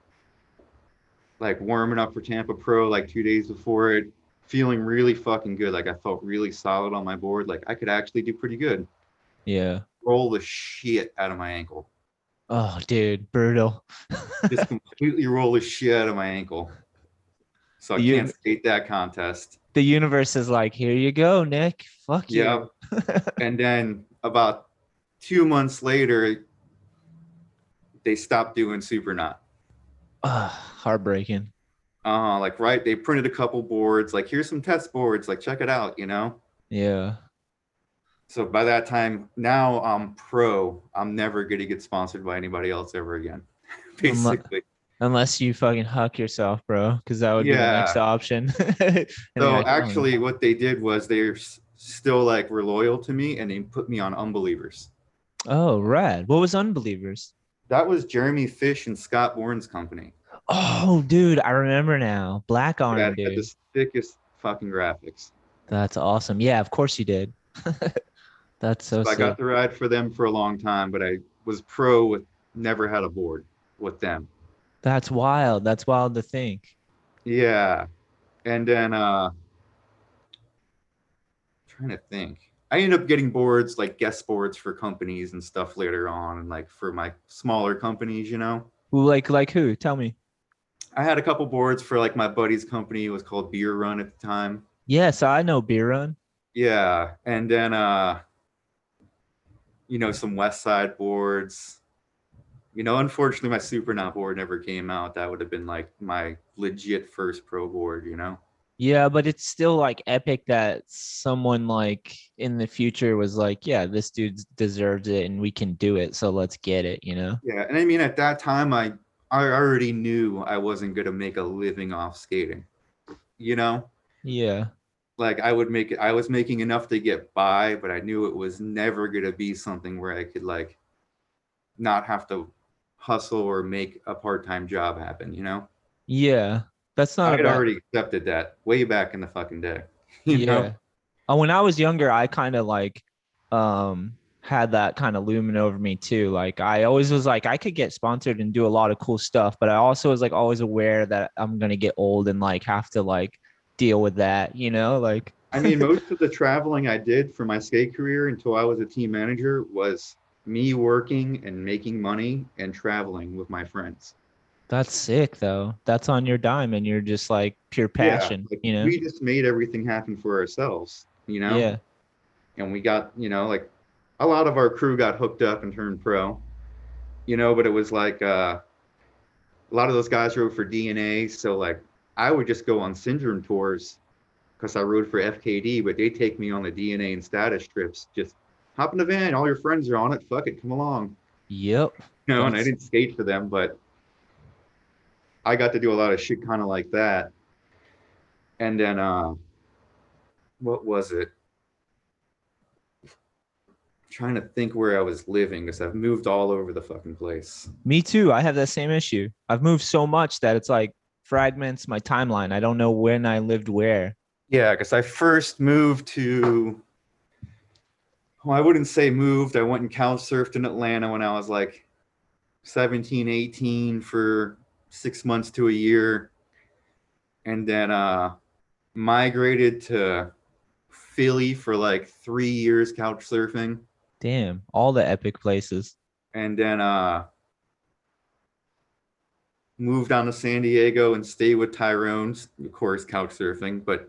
like warming up for Tampa Pro like two days before it, feeling really fucking good. Like I felt really solid on my board. Like I could actually do pretty good. yeah. Roll the shit out of my ankle. Oh, dude, brutal. just completely roll the shit out of my ankle. So I You- can't skate that contest. the universe is like, here you go, Nick. Fuck you. Yeah. and then about two months later, they stopped doing Supernaut. Ah, heartbreaking. Uh, like right, they printed a couple boards. Like here's some test boards. Like check it out. You know. Yeah. So by that time, now I'm pro. I'm never gonna get sponsored by anybody else ever again. Basically. Unless you fucking huck yourself, bro, because that would be the next option. So like, "Oh, actually, what they did was they're still like were loyal to me, and they put me on Unbelievers. oh, rad. What was Unbelievers? That was Jeremy Fish and Scott Bourne's company. Oh, dude, I remember now. Black Arm, had dude. the thickest fucking graphics. That's awesome. Yeah, of course you did. That's so So I got to ride for them for a long time, but I was pro with never had a board with them. That's wild. That's wild to think. Yeah. And then uh trying to think. I ended up getting boards like guest boards for companies and stuff later on and like for my smaller companies, you know. Who like like who? Tell me. I had a couple boards for like my buddy's company. It was called Beer Run at the time. Yes, I know Beer Run. Yeah, and then uh you know some West Side boards. You know, unfortunately my Supernaut board never came out. That would have been like my legit first pro board, you know. Yeah, but it's still like epic that someone like in the future was like, yeah, this dude deserves it and we can do it. So let's get it, you know? Yeah, and I mean at that time I I already knew I wasn't going to make a living off skating. You know? Yeah. Like I would make it I was making enough to get by, but I knew it was never going to be something where I could like not have to hustle or make a part-time job happen, you know? Yeah. That's not. I had bad- already accepted that way back in the fucking day. You yeah. know? Uh, when I was younger, I kind of like um had that kind of looming over me too. Like I always was like I could get sponsored and do a lot of cool stuff, but I also was like always aware that I'm gonna get old and like have to like deal with that, you know? Like I mean, most of the traveling I did for my skate career until I was a team manager was me working and making money and traveling with my friends. that's sick though. That's on your dime and you're just like pure Yeah, passion, like, you know? We just made everything happen for ourselves, you know? Yeah. And we got, you know, like a lot of our crew got hooked up and turned pro, you know, but it was like uh, a lot of those guys rode for DNA. So, like, I would just go on syndrome tours because I rode for FKD, but they take me on the DNA and status trips. Just hop in the van, all your friends are on it. Fuck it, come along. Yep. You know, and I didn't skate for them, but I got to do a lot of shit kind of like that. And then, uh, what was it? Trying to think where I was living because I've moved all over the fucking place. Me too. I have that same issue. I've moved so much that it's like fragments my timeline. I don't know when I lived where. Yeah, because I first moved to, well, I wouldn't say moved. I went and couch surfed in Atlanta when I was like 17, 18 for six months to a year. And then uh, migrated to Philly for like three years couch surfing. Damn, all the epic places. and then uh moved on to San Diego and stayed with Tyrone, of course, couch surfing. But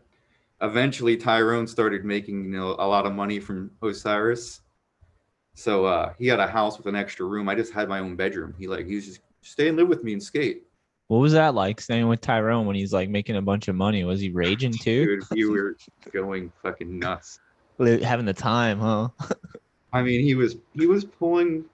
eventually, Tyrone started making you know a lot of money from Osiris. So uh, he had a house with an extra room. I just had my own bedroom. He like he was just stay and live with me and skate. What was that like staying with Tyrone when he's like making a bunch of money? Was he raging too? Dude, we were going fucking nuts. Having the time, huh? I mean, he was he was pulling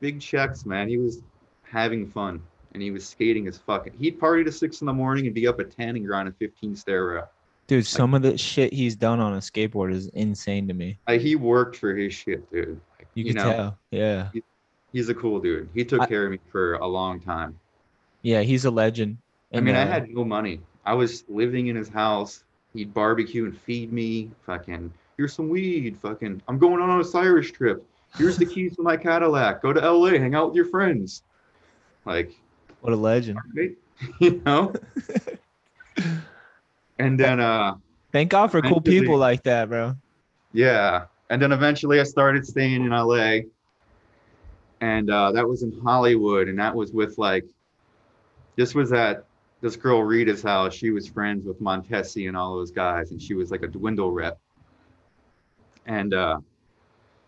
big checks, man. He was having fun, and he was skating as fucking. He'd party to six in the morning and be up at ten and grind a fifteen stair rail. Dude, some of the shit he's done on a skateboard is insane to me. Like, he worked for his shit, dude. Like, You, you can know, tell. Yeah. he's a cool dude. He took I- care of me for a long time. Yeah, he's a legend. I mean, I uh, had no money. I was living in his house. He'd barbecue and feed me. Fucking, here's some weed. Fucking, I'm going on a Osiris trip. Here's the keys to my Cadillac. Go to LA, hang out with your friends. Like, what a legend. right? you know? and then, uh, Thank God for cool people like that, bro. yeah. And then eventually I started staying in LA. And uh, that was in Hollywood. And that was with like, this was at this girl Rita's house. She was friends with Montesi and all those guys. And she was like a dwindle rep. And uh,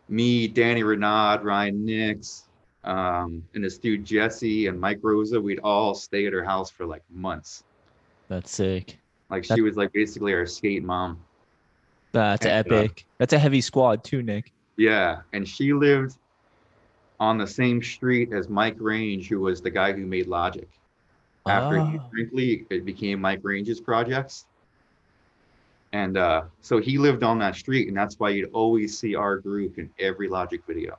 me, Danny Renaud, Ryan Nix, um, and this dude Jesse and Mike Rosa, we'd all stay at her house for like months. That's sick. Like she was like basically our skate mom. That's And, uh, epic. That's a heavy squad too, Nick. Yeah, and she lived on the same street as Mike Range, who was the guy who made Logic. After he, Oh. frankly, it became Mike Range's projects. And uh, so he lived on that street, and that's why you'd always see our group in every Logic video.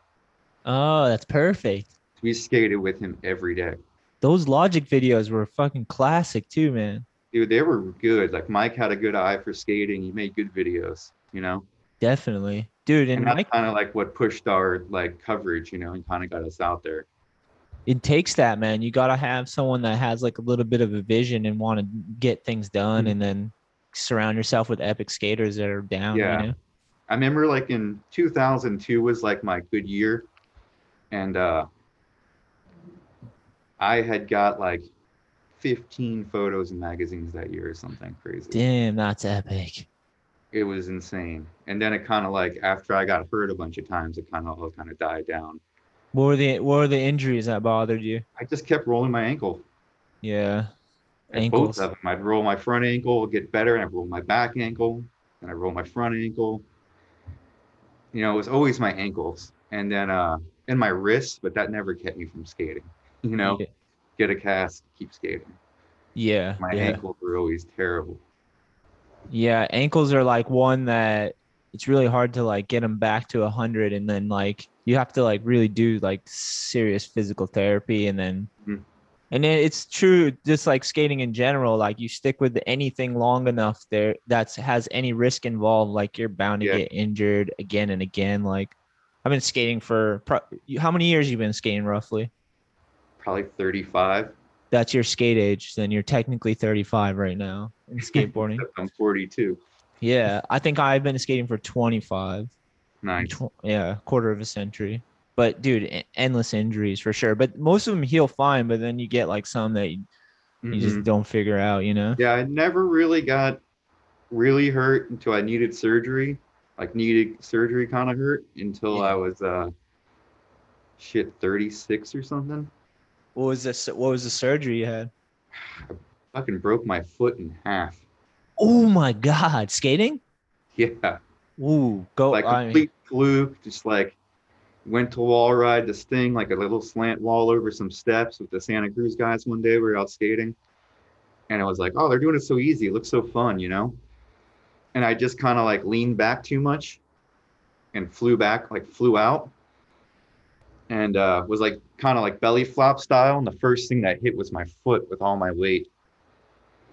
Oh, that's perfect. We skated with him every day. Those Logic videos were fucking classic too, man. Dude, they were good. Like Mike had a good eye for skating. He made good videos, you know. Definitely, dude. And And that's Mike, kind of like what pushed our like coverage, you know, and kind of got us out there. it takes that, man. You gotta have someone that has like a little bit of a vision and want to get things done, Mhm. and then surround yourself with epic skaters that are down. Yeah. You know? I remember like in 2002 was like my good year. And uh I had got like 15 photos in magazines that year or something crazy. Damn, that's epic. It was insane. And then it kind of like after I got hurt a bunch of times, it kind of all kind of died down. What were the what were the injuries that bothered you? I just kept rolling my ankle. Yeah. Ankles. both of them. I'd roll my front ankle, get better, and I'd roll my back ankle, and I roll my front ankle. You know, it was always my ankles, and then uh, and my wrists, but that never kept me from skating. You know, Yeah. get a cast, keep skating. Yeah. My yeah. ankles were always terrible. Yeah, ankles are like one that it's really hard to like get them back to a 100 and then like you have to like really do like serious physical therapy and then. And it- it's true just like skating in general like you stick with anything long enough there that's has any risk involved like you're bound to Yeah. get injured again and again like I've been skating for pro- how many years You've been skating roughly Probably 35. that's your skate age then you're technically 35 right now in skateboarding I'm 42. yeah I think I've been skating for 25 Nice. Tw- yeah, quarter of a century. But dude, endless injuries for sure. But most of them heal fine. But then you get like some that you, you Mhm. just don't figure out. You know? Yeah, I never really got really hurt until I needed surgery. Like needed surgery kind of hurt until Yeah. I was uh shit 36 or something. What was this? What was the surgery you had? I fucking broke my foot in half. Oh my god, skating? Yeah. Ooh, go. like I mean, complete fluke, just like went to wall ride this thing, like a little slant wall over some steps with the Santa Cruz guys one day. We were out skating. And I was like, oh, they're doing it so easy. It looks so fun, you know? And I just kind of like leaned back too much and flew back, like flew out. And uh, was like kind of like belly flop style. And the first thing that hit was my foot with all my weight.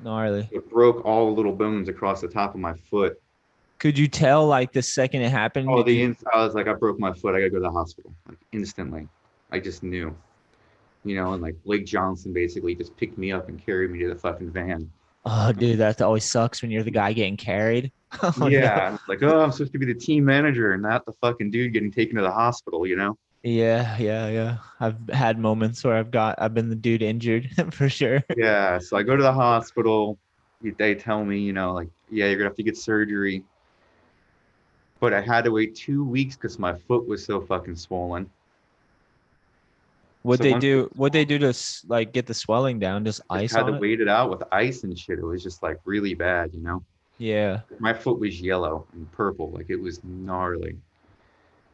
gnarly. It broke all the little bones across the top of my foot. Could you tell like the second it happened? Oh, the you- ins- I was like, I broke my foot. I gotta go to the hospital like instantly. I just knew, you know, and like Blake Johnson basically just picked me up and carried me to the fucking van. oh, dude, that always sucks when you're the guy getting carried. Oh, yeah, was like, oh, I'm supposed to be the team manager and not the fucking dude getting taken to the hospital. You know? Yeah, yeah, yeah. I've had moments where I've got I've been the dude injured for sure. Yeah, so I go to the hospital. They tell me, you know, like, yeah, you're gonna have to get surgery. But I had to wait two weeks because my foot was so fucking swollen. What So they do? What they do to like get the swelling down? Just I ice had to it. wait it out with ice and shit. It was just like really bad, you know. Yeah. My foot was yellow and purple, like it was gnarly.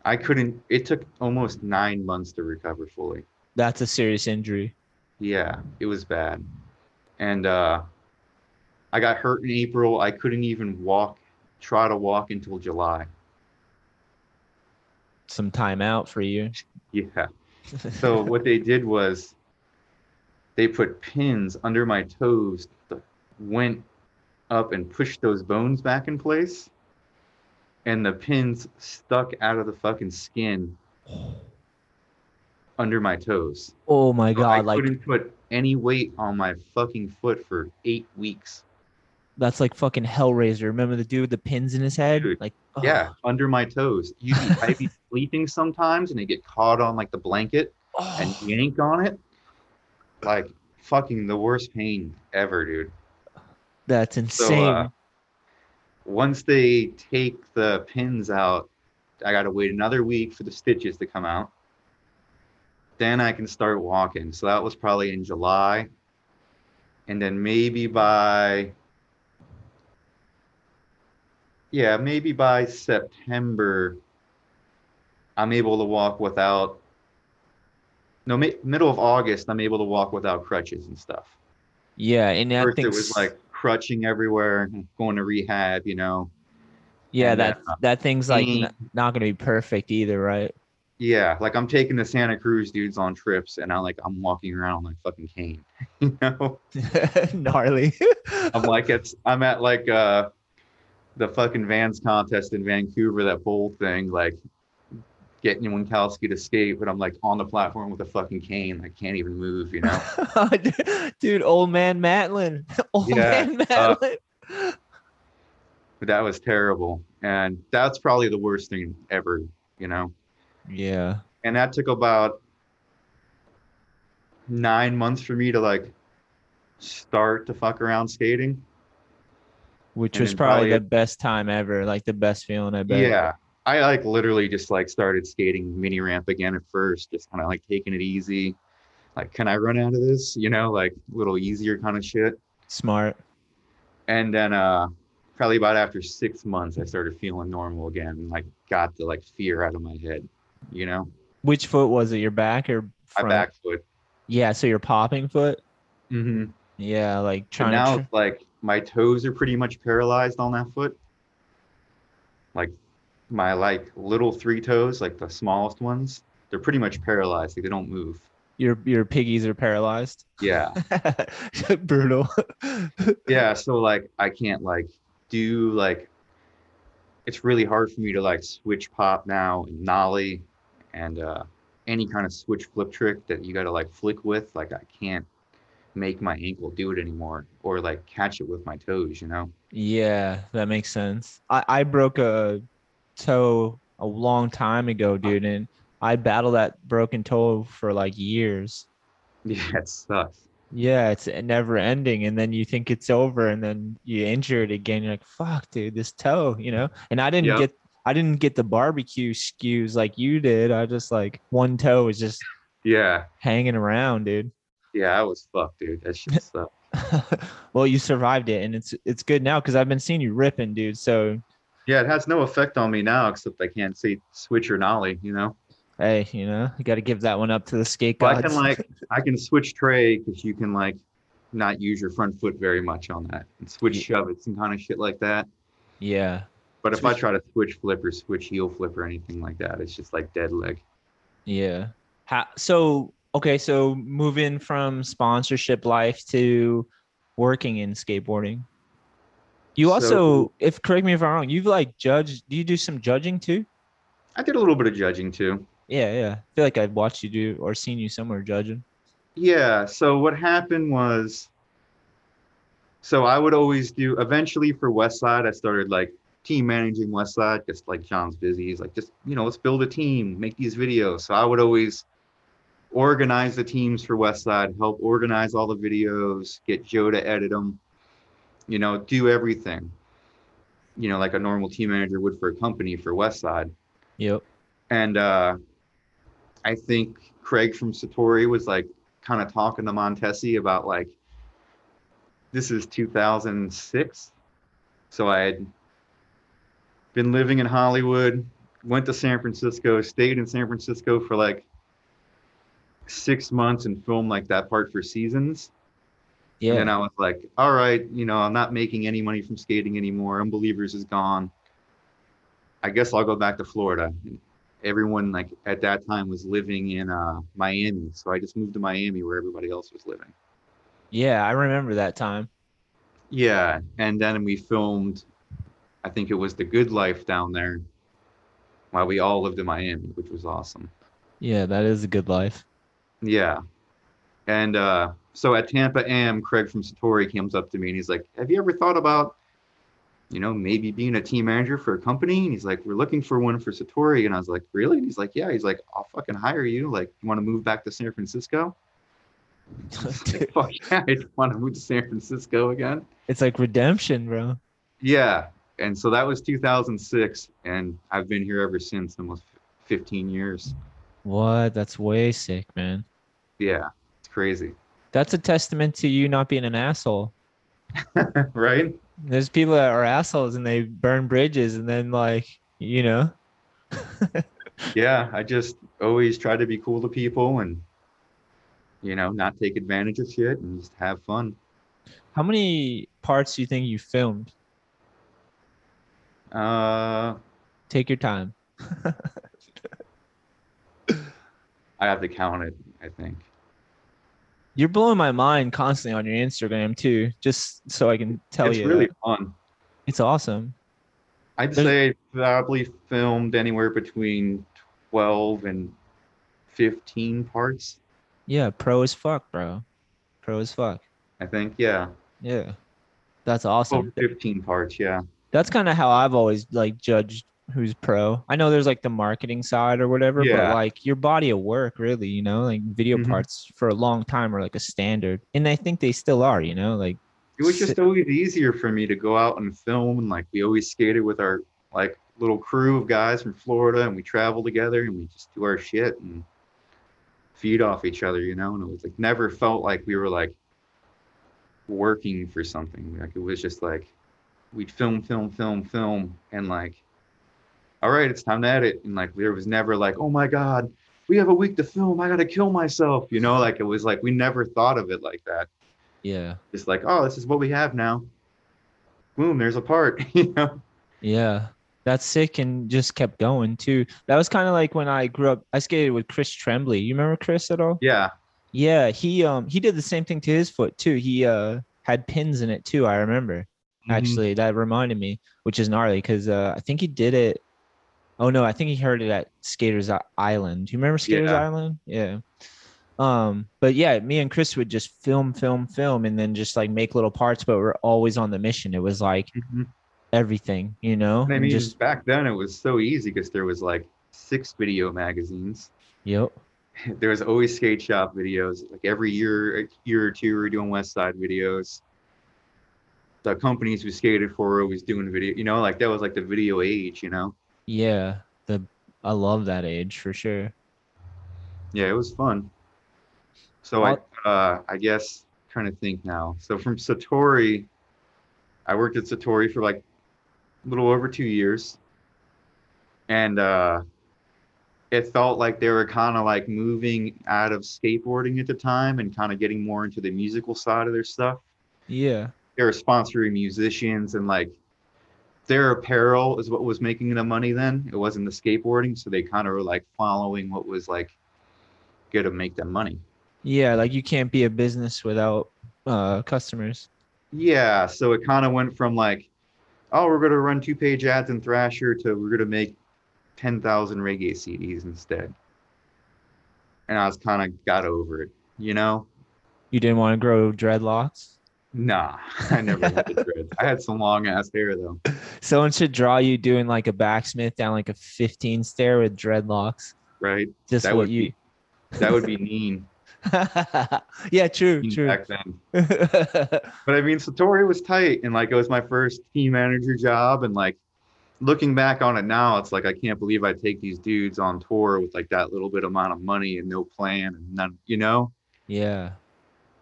I couldn't. It took almost nine months to recover fully. That's a serious injury. Yeah, it was bad. And uh I got hurt in April. I couldn't even walk, try to walk until July. Some time out for you. Yeah. So what they did was they put pins under my toes, that went up and pushed those bones back in place. And the pins stuck out of the fucking skin under my toes. oh my So I god, like I couldn't put any weight on my fucking foot for eight weeks. That's like fucking Hellraiser. Remember the dude with the pins in his head? Dude, Like Yeah, under my toes. You'd be, I'd be sleeping sometimes and they get caught on like the blanket oh, and yank on it. Like fucking the worst pain ever, dude. that's So insane. uh, once they take the pins out, I gotta wait another week for the stitches to come out. Then I can start walking. So that was probably in July. And then maybe by yeah, maybe by September, I'm able to walk without. No, mi- middle of August, I'm able to walk without crutches and stuff. yeah, and I think it was like crutching everywhere, going to rehab, you know. yeah, and that uh, that thing's like n- not gonna be perfect either, right? Yeah, like I'm taking the Santa Cruz dudes on trips, and I'm like I'm walking around on my fucking cane. You know, Gnarly. I'm like it's I'm at like uh the fucking Vans contest in Vancouver, that bowl thing, like getting Winkowski to skate, but I'm like on the platform with a fucking cane, I can't even move, you know. dude, old man Matlin. Old Yeah, man uh, Matlin. But that was terrible, and that's probably the worst thing ever, you know. yeah. and that took about nine months for me to like start to fuck around skating. Which and was probably probably the best time ever, like the best feeling I've bet. Yeah. I like literally just like started skating mini ramp again at first, just kind of like taking it easy. Like, can I run out of this? You know, like a little easier kind of shit. Smart. And then uh probably about after six months I started feeling normal again and like got the like fear out of my head, you know? Which foot was it? Your back or front? My back foot. Yeah, so your popping foot. Mm-hmm. Yeah, like trying now to. it's like my toes are pretty much paralyzed on that foot. Like my like little three toes, like the smallest ones, they're pretty much paralyzed. Like they don't move. your your piggies are paralyzed. Yeah. Brutal. yeah. So like I can't like do like it's really hard for me to like switch pop now and nollie and uh any kind of switch flip trick that you gotta like flick with. Like I can't make my ankle do it anymore or like catch it with my toes, you know? yeah, that makes sense. I I broke a toe a long time ago, dude, and I battled that broken toe for like years. Yeah, it sucks. Yeah, it's never ending, and then you think it's over, and then you injure it again. You're like, "Fuck, dude, this toe," you know. And I didn't Yep. get, I didn't get the barbecue skews like you did. I just like one toe was just Yeah. hanging around, dude. Yeah, I was fucked, dude. That shit sucked. well, you survived it, and it's it's good now because I've been seeing you ripping, dude. So Yeah, it has no effect on me now, except I can't see switch or nollie, you know? hey, you know, you got to give that one up to the skate gods. I can like, I can switch tray because you can like not use your front foot very much on that and switch Ye- shove it some kind of shit like that. yeah, But if I try to switch flip or switch heel flip or anything like that, it's just like dead leg. yeah. How, so okay, so moving from sponsorship life to working in skateboarding. You So- also, if correct me if I'm wrong, you've like judged. Do you do some judging too? I did a little bit of judging too. Yeah, yeah. I feel like I've watched you do or seen you somewhere judging. Yeah. So what happened was, so I would always do. Eventually, for West Side, I started like team managing Westside just like John's busy. He's like, just you know, let's build a team, make these videos. So I would always organize the teams for Westside, help organize all the videos, get Joe to edit them, you know, do everything. You know, like a normal team manager would for a company for Westside. Yep. And uh, I think Craig from Satori was like kind of talking to Montesi about like, this is 2006. So I had been living in Hollywood, went to San Francisco, stayed in San Francisco for like six months and film like that part for seasons. Yeah. And I was like, all right, you know, I'm not making any money from skating anymore. Unbelievers is gone. I guess I'll go back to Florida. Everyone like at that time was living in uh, Miami, so I just moved to Miami where everybody else was living. yeah, I remember that time. Yeah, and then we filmed. I think it was The Good Life down there, while we all lived in Miami, which was awesome. Yeah, that is a good life. Yeah, and uh, so at Tampa Am, Craig from Satori comes up to me and he's like, "Have you ever thought about, you know, maybe being a team manager for a company?" And he's like, "We're looking for one for Satori." And I was like, "Really?" And he's like, "Yeah." He's like, "I'll fucking hire you. Like, you want to move back to San Francisco?" Like, Fuck yeah, I want to move to San Francisco again. it's like redemption, bro. Yeah, and so that was 2006, and I've been here ever since, almost 15 years. What? That's way sick, man. Yeah, it's crazy, That's a testament to you not being an asshole. right? There's people that are assholes and they burn bridges and then like, you know. Yeah, I just always try to be cool to people and, you know, not take advantage of shit and just have fun. How many parts do you think you filmed? Uh, Take your time. I have to count it. I think. You're blowing my mind constantly on your Instagram too, just so I can tell it's you. It's really that. fun. it's awesome. I'd There's- say probably filmed anywhere between 12 and 15 parts. Yeah, pro as fuck, bro. Pro as fuck. I think. Yeah. Yeah. That's 12, awesome. 15 parts. Yeah. That's kind of how I've always like judged who's pro. I know there's like the marketing side or whatever, Yeah. but like your body of work, really, you know, like video Mhm. parts for a long time are like a standard, and I think they still are. You know, like It was just always easier for me to go out and film and like we always skated with our like little crew of guys from Florida and we travel together and we just do our shit and feed off each other, you know, and it was like never felt like we were like working for something. Like it was just like we'd film, film, film, film and like all right, it's time to edit. And like there was never like, oh my God, we have a week to film. I gotta kill myself. You know, like it was like we never thought of it like that yeah, just like, oh, this is what we have now. Boom, there's a part, you know. yeah. That's sick and just kept going too. That was kind of like when I grew up. I skated with Chris Tremblay. You remember Chris at all? Yeah, Yeah, he um he did the same thing to his foot too. He uh had pins in it too. I remember. Mhm. actually that reminded me which is gnarly because uh, i think he did it oh no i think he heard it at skaters island do you remember skaters Yeah. island yeah um but yeah me and chris would just film film film and then just like make little parts but we're always on the mission it was like Mhm. everything you know I and mean, just back then it was so easy because there was like six video magazines. yep There was always skate shop videos. Like every year, a year or two, we were doing West Side videos. The companies we skated for were always doing video. You know, like that was like the video age. You know. Yeah the i love that age for sure Yeah, it was fun. So I, uh, I guess trying to think now. So from Satori, I worked at Satori for like a little over two years, and uh, it felt like they were kind of like moving out of skateboarding at the time and kind of getting more into the musical side of their stuff. yeah They were sponsoring musicians and like their apparel is what was making them money then. It wasn't the skateboarding, so they kind of were like following what was like good to make them money. yeah like you can't be a business without uh customers Yeah, so it kind of went from like, oh, we're gonna run two page ads in Thrasher to we're gonna make ten thousand reggae CDs instead. And I was kind of got over it, you know. you didn't want to grow dreadlocks Nah, I never had the dreads. I had some long ass hair though. Someone should draw you doing like a backsmith down like a 15 stair with dreadlocks. Right? Just That what would you. be that would be mean, yeah, true, mean true. back then. But I mean, Satori was tight, and like it was my first team manager job, and like looking back on it now, it's like I can't believe I take these dudes on tour with like that little bit amount of money and no plan and none, you know? yeah.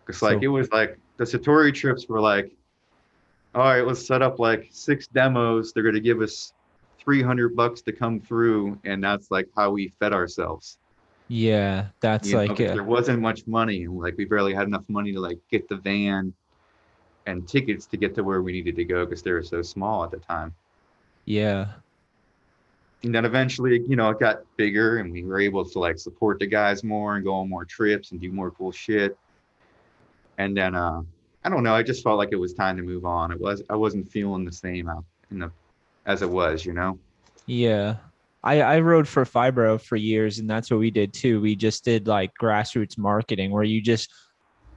It's like So- it was like the Satori trips were like, all right, let's set up like six demos. They're gonna give us 300 bucks to come through, and that's like how we fed ourselves. Yeah. That's you know, like, 'cause uh, there wasn't much money, and like we barely had enough money to like get the van and tickets to get to where we needed to go because they were so small at the time. yeah. And then eventually, you know, it got bigger, and we were able to like support the guys more and go on more trips and do more cool shit. And then, uh, I don't know, I just felt like it was time to move on. It was I wasn't feeling the same out in the as it was, you know. Yeah. I, I rode for Fibro for years, and that's what we did too. We just did like grassroots marketing where you just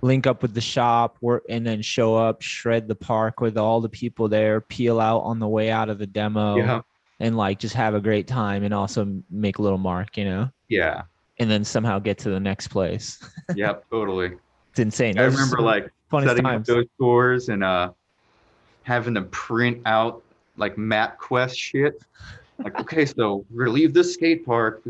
link up with the shop work and then show up, shred the park with all the people there, peel out on the way out of the demo, Yeah. and like just have a great time and also make a little mark, you know, Yeah. and then somehow get to the next place. Yep. Totally. It's insane. I remember like setting up those tours and uh having to print out like MapQuest shit. Like, okay, so we're gonna leave this skate park.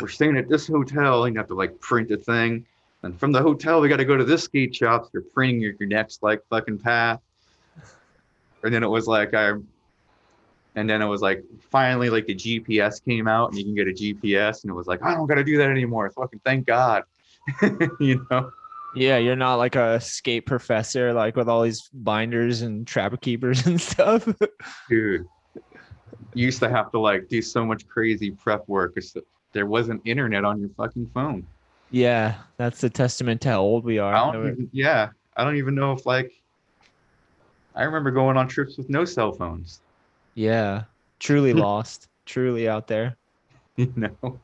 We're staying at this hotel, and you have to like print a thing. And from the hotel, we got to go to this skate shop. So you're printing your, your next like fucking path. And then it was like I, and then it was like finally like the GPS came out, and you can get a GPS, and it was like I don't got to do that anymore. Fucking thank God, you know. Yeah, you're not like a skate professor, like with all these binders and trapper keepers and stuff. dude you used to have to like do so much crazy prep work there wasn't internet on your fucking phone yeah, that's a testament to how old we are. I don't even, yeah i don't even know if like i remember going on trips with no cell phones Yeah, truly lost, truly out there. you know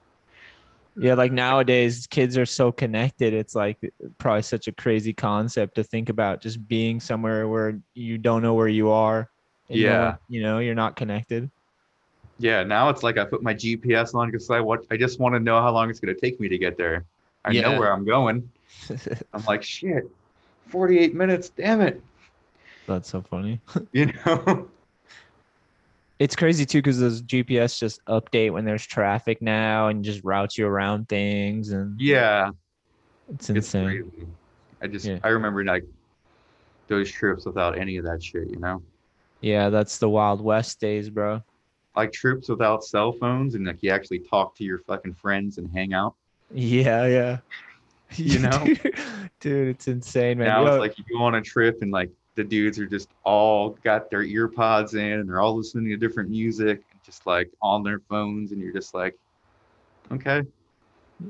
Yeah, like nowadays, kids are so connected. It's like probably such a crazy concept to think about just being somewhere where you don't know where you are. no Yeah. one- you know, you're not connected. yeah now it's like i put my gps on because i what i just want to know how long it's going to take me to get there i Yeah. know where i'm going i'm like shit 48 minutes damn it That's so funny. you know It's crazy too because those GPS just update when there's traffic now and just route you around things, and yeah it's it's insane. crazy i just Yeah. i remember like those trips without any of that shit you know Yeah, that's the Wild West days, bro. like trips without cell phones and like you actually talk to your fucking friends and hang out. Yeah, yeah. You know? dude, it's insane, man. now Yo, it's like you go on a trip and like the dudes are just all got their ear pods in and they're all listening to different music, just like on their phones, and you're just like, okay,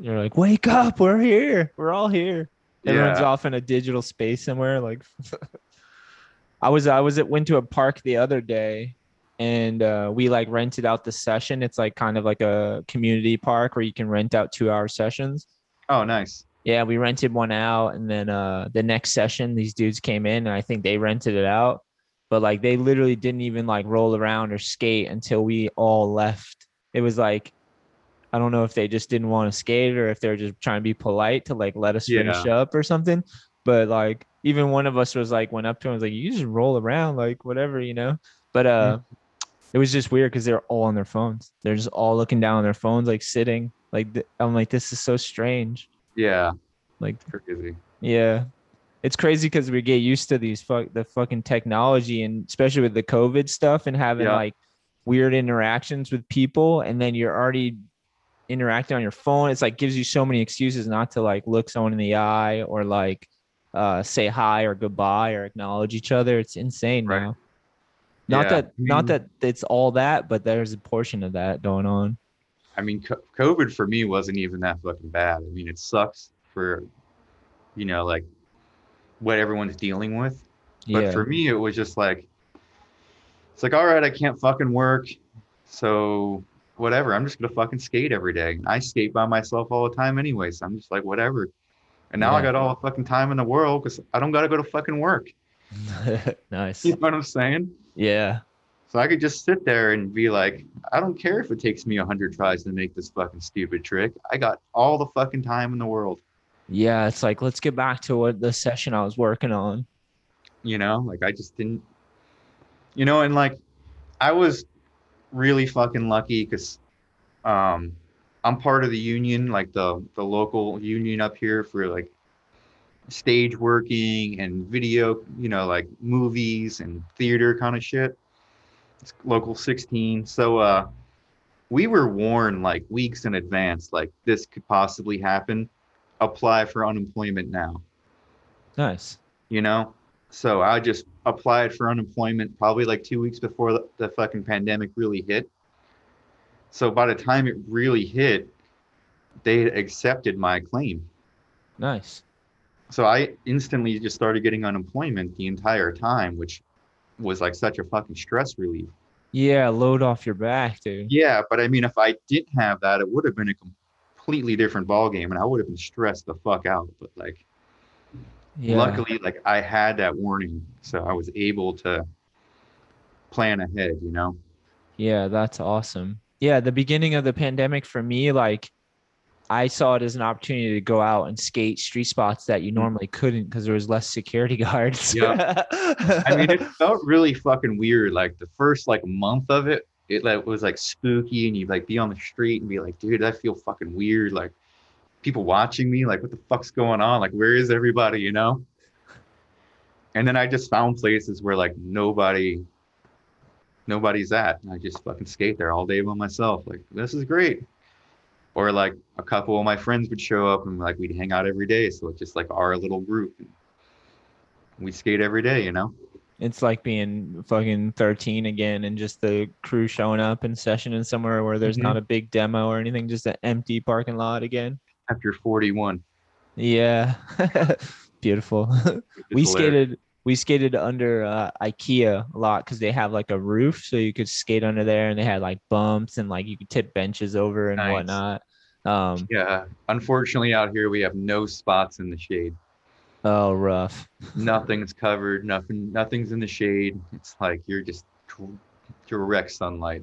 you're like, wake up, we're here, we're all here. Everyone's yeah, off in a digital space somewhere. Like, I was, I was at went to a park the other day, and uh, we like rented out the session. It's like kind of like a community park where you can rent out two hour sessions. oh nice, Yeah, we rented one out, and then uh, the next session, these dudes came in, and I think they rented it out, but like they literally didn't even like roll around or skate until we all left. It was like, I don't know if they just didn't want to skate or if they're just trying to be polite to like let us finish up or something. But like, even one of us was like, went up to him, was like, you just roll around, like whatever, you know. But uh, it was just weird because they're all on their phones. They're just all looking down on their phones, like sitting. Like th- I'm like, this is so strange. Yeah, Like crazy, yeah. It's crazy because we get used to these fuck the fucking technology and especially with the COVID stuff and having Yeah. like weird interactions with people and then you're already interacting on your phone. It's like gives you so many excuses not to like look someone in the eye or like uh say hi or goodbye or acknowledge each other. It's insane Right. now. Not Yeah, that not that it's all that, but there's a portion of that going on. I mean, co- COVID for me wasn't even that fucking bad. I mean, it sucks for, you know, like what everyone's dealing with. But Yeah. for me, it was just like, it's like, all right, I can't fucking work. So whatever, I'm just going to fucking skate every day. I skate by myself all the time anyway. So I'm just like, whatever. And now I got all the fucking time in the world because I don't got to go to fucking work. nice. You know what I'm saying? Yeah. So I could just sit there and be like, I don't care if it takes me a hundred tries to make this fucking stupid trick. I got all the fucking time in the world. Yeah. It's like, let's get back to what the session I was working on. You know, like I just didn't, you know, and like I was really fucking lucky because um, I'm part of the union, like the the local union up here for like stage working and video, you know, like movies and theater kind of shit. It's local 16. So uh we were warned like weeks in advance like this could possibly happen. Apply for unemployment now, Nice. you know? So I just applied for unemployment probably like 2 weeks before the, the fucking pandemic really hit. So by the time it really hit, they had accepted my claim. Nice. So I instantly just started getting unemployment the entire time, which was like such a fucking stress relief. Yeah. Load off your back, dude. Yeah, but I mean, if I didn't have that, it would have been a completely different ball game, and I would have been stressed the fuck out. But like, Yeah. luckily, like I had that warning, so I was able to plan ahead. You know? Yeah, that's awesome. Yeah, the beginning of the pandemic for me, like I saw it as an opportunity to go out and skate street spots that you mm-hmm. normally couldn't because there was less security guards. Yeah. I mean, it felt really fucking weird. Like the first like month of it, it like was like spooky, and you'd like be on the street and be like, dude, I feel fucking weird. Like people watching me, like what the fuck's going on? Like where is everybody? You know? And then I just found places where like nobody, nobody's at, and I just fucking skate there all day by myself. Like this is great. Or like a couple of my friends would show up and like we'd hang out every day. So it's just like our little group. We skate every day, you know? it's like being fucking 13 again and just the crew showing up and session in somewhere where there's Mhm. not a big demo or anything, just an empty parking lot again. After 41. Yeah. Beautiful. We hilarious. skated we skated under uh, IKEA a lot because they have like a roof, so you could skate under there, and they had like bumps and like you could tip benches over and Nice. whatnot. Um, Yeah. Unfortunately, out here we have no spots in the shade. oh, rough. Nothing's covered. Nothing. Nothing's in the shade. It's like you're just direct sunlight.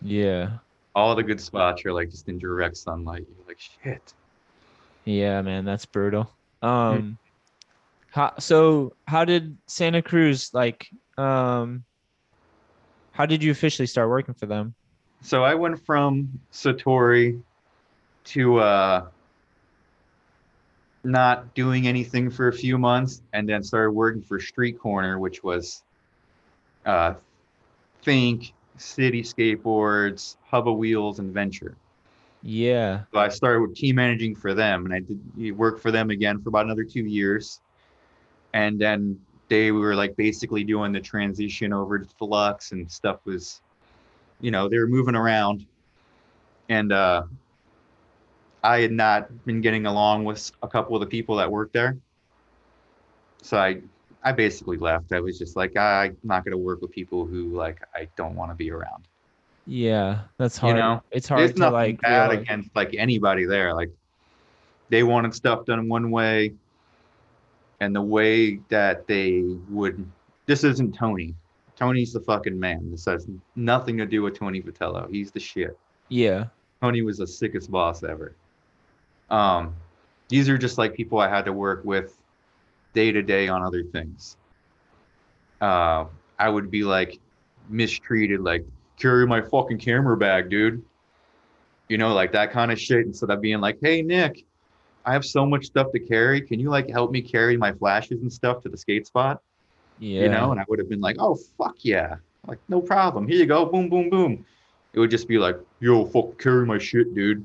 Yeah, All the good spots are like just in direct sunlight. You're like shit. yeah, man, that's brutal. Um, how so? How did Santa Cruz like? Um, how did you officially start working for them? So I went from Satori to uh, not doing anything for a few months, and then started working for Street Corner, which was uh, Think, City Skateboards, Hubba Wheels, and Venture. Yeah, So I started with team managing for them, and I did work for them again for about another two years, and then they were like basically doing the transition over to deluxe and stuff was, you know, they were moving around, and uh, I had not been getting along with a couple of the people that worked there, so I I basically left. I was just like I'm not going to work with people who like I don't want to be around yeah, that's hard You hard. know, it's hard there's to nothing like. bad against like anybody there. Like they wanted stuff done one way, and the way that they would. This isn't Tony. Tony's the fucking man. This has nothing to do with Tony Vitello. He's the shit. Yeah, Tony was the sickest boss ever. Um, these are just like people I had to work with day to day on other things. Uh, I would be like mistreated, like carry my fucking camera bag, dude. You know, like that kind of shit. Instead of being like, hey Nick, I have so much stuff to carry. Can you like help me carry my flashes and stuff to the skate spot? yeah. you know and i would have been like oh fuck yeah like no problem here you go boom boom boom it would just be like yo fuck carry my shit dude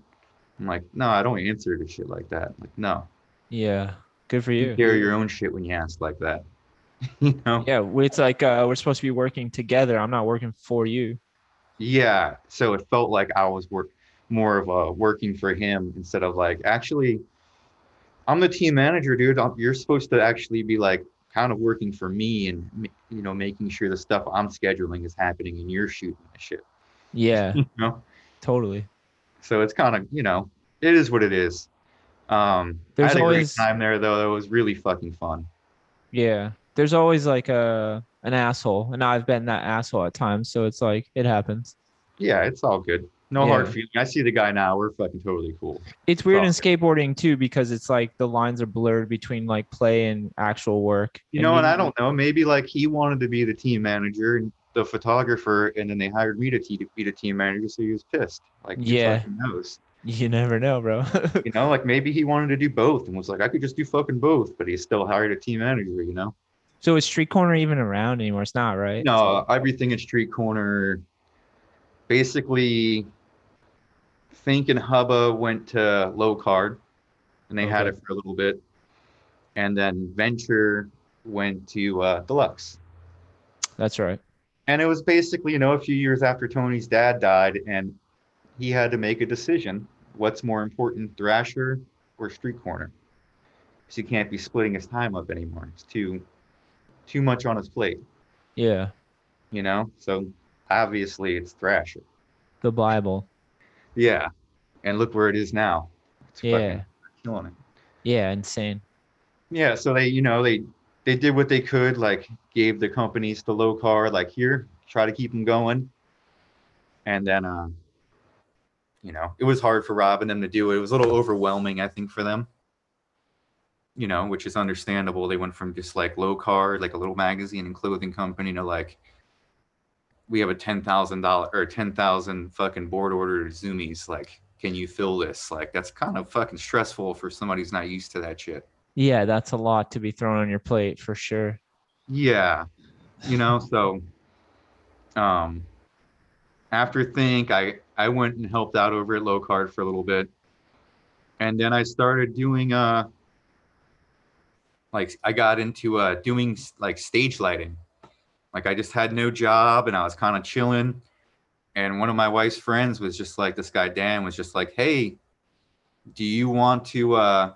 i'm like no i don't answer to shit like that like no Yeah. Good for you you. carry your own shit when you ask like that you know Yeah, it's like uh, we're supposed to be working together. I'm not working for you. yeah so it felt like i was work more of a working for him instead of like actually i'm the team manager dude I'm- you're supposed to actually be like kind of working for me and you know making sure the stuff i'm scheduling is happening and you're shooting the shit Yeah, you know totally. So it's kind of, you know, it is what it is. Um, There's I had a always- great time there though. It was really fucking fun. Yeah. there's always like a an asshole, and I've been that asshole at times. So it's like it happens. Yeah, it's all good. No hard feeling. I see the guy now. We're fucking totally cool. It's weird in skateboarding too because it's like the lines are blurred between like play and actual work. You know, and I don't know. Maybe like he wanted to be the team manager and the photographer, and then they hired me to be the team manager, so he was pissed. Like, Yeah. knows. You never know, bro. You know, like maybe he wanted to do both and was like, I could just do fucking both, but he still hired a team manager. You know. so is Street Corner even around anymore? It's not, right? No, everything in Street Corner. Basically, Think and Hubba went to Lowcard, and they had it for a little bit, and then Venture went to uh, Deluxe. That's right. And it was basically, you know, a few years after Tony's dad died, and he had to make a decision: what's more important, Thrasher or Street Corner? Because he can't be splitting his time up anymore. It's too, too much on his plate, Yeah. you know. So obviously, it's Thrasher. The Bible. Yeah, and look where it is now. It's Yeah. fucking killing it. Yeah. Insane. Yeah, so they, you know, they they did what they could, like gave the companies the low car, like here, try to keep them going. And then, uh, you know, it was hard for Rob and them to do it. It was a little overwhelming, I think, for them. You know, which is understandable. They went from just like low car, like a little magazine and clothing company, to like we have a ten thousand dollar or ten thousand fucking board order zoomies. Like, can you fill this? Like, that's kind of fucking stressful for somebody who's not used to that shit. Yeah, that's a lot to be thrown on your plate for sure. Yeah. You know, so um after think I I went and helped out over at Lowcard for a little bit. And then I started doing uh like I got into uh doing like stage lighting. Like I just had no job and I was kind of chilling. And one of my wife's friends was just like this guy Dan was just like, "Hey, do you want to uh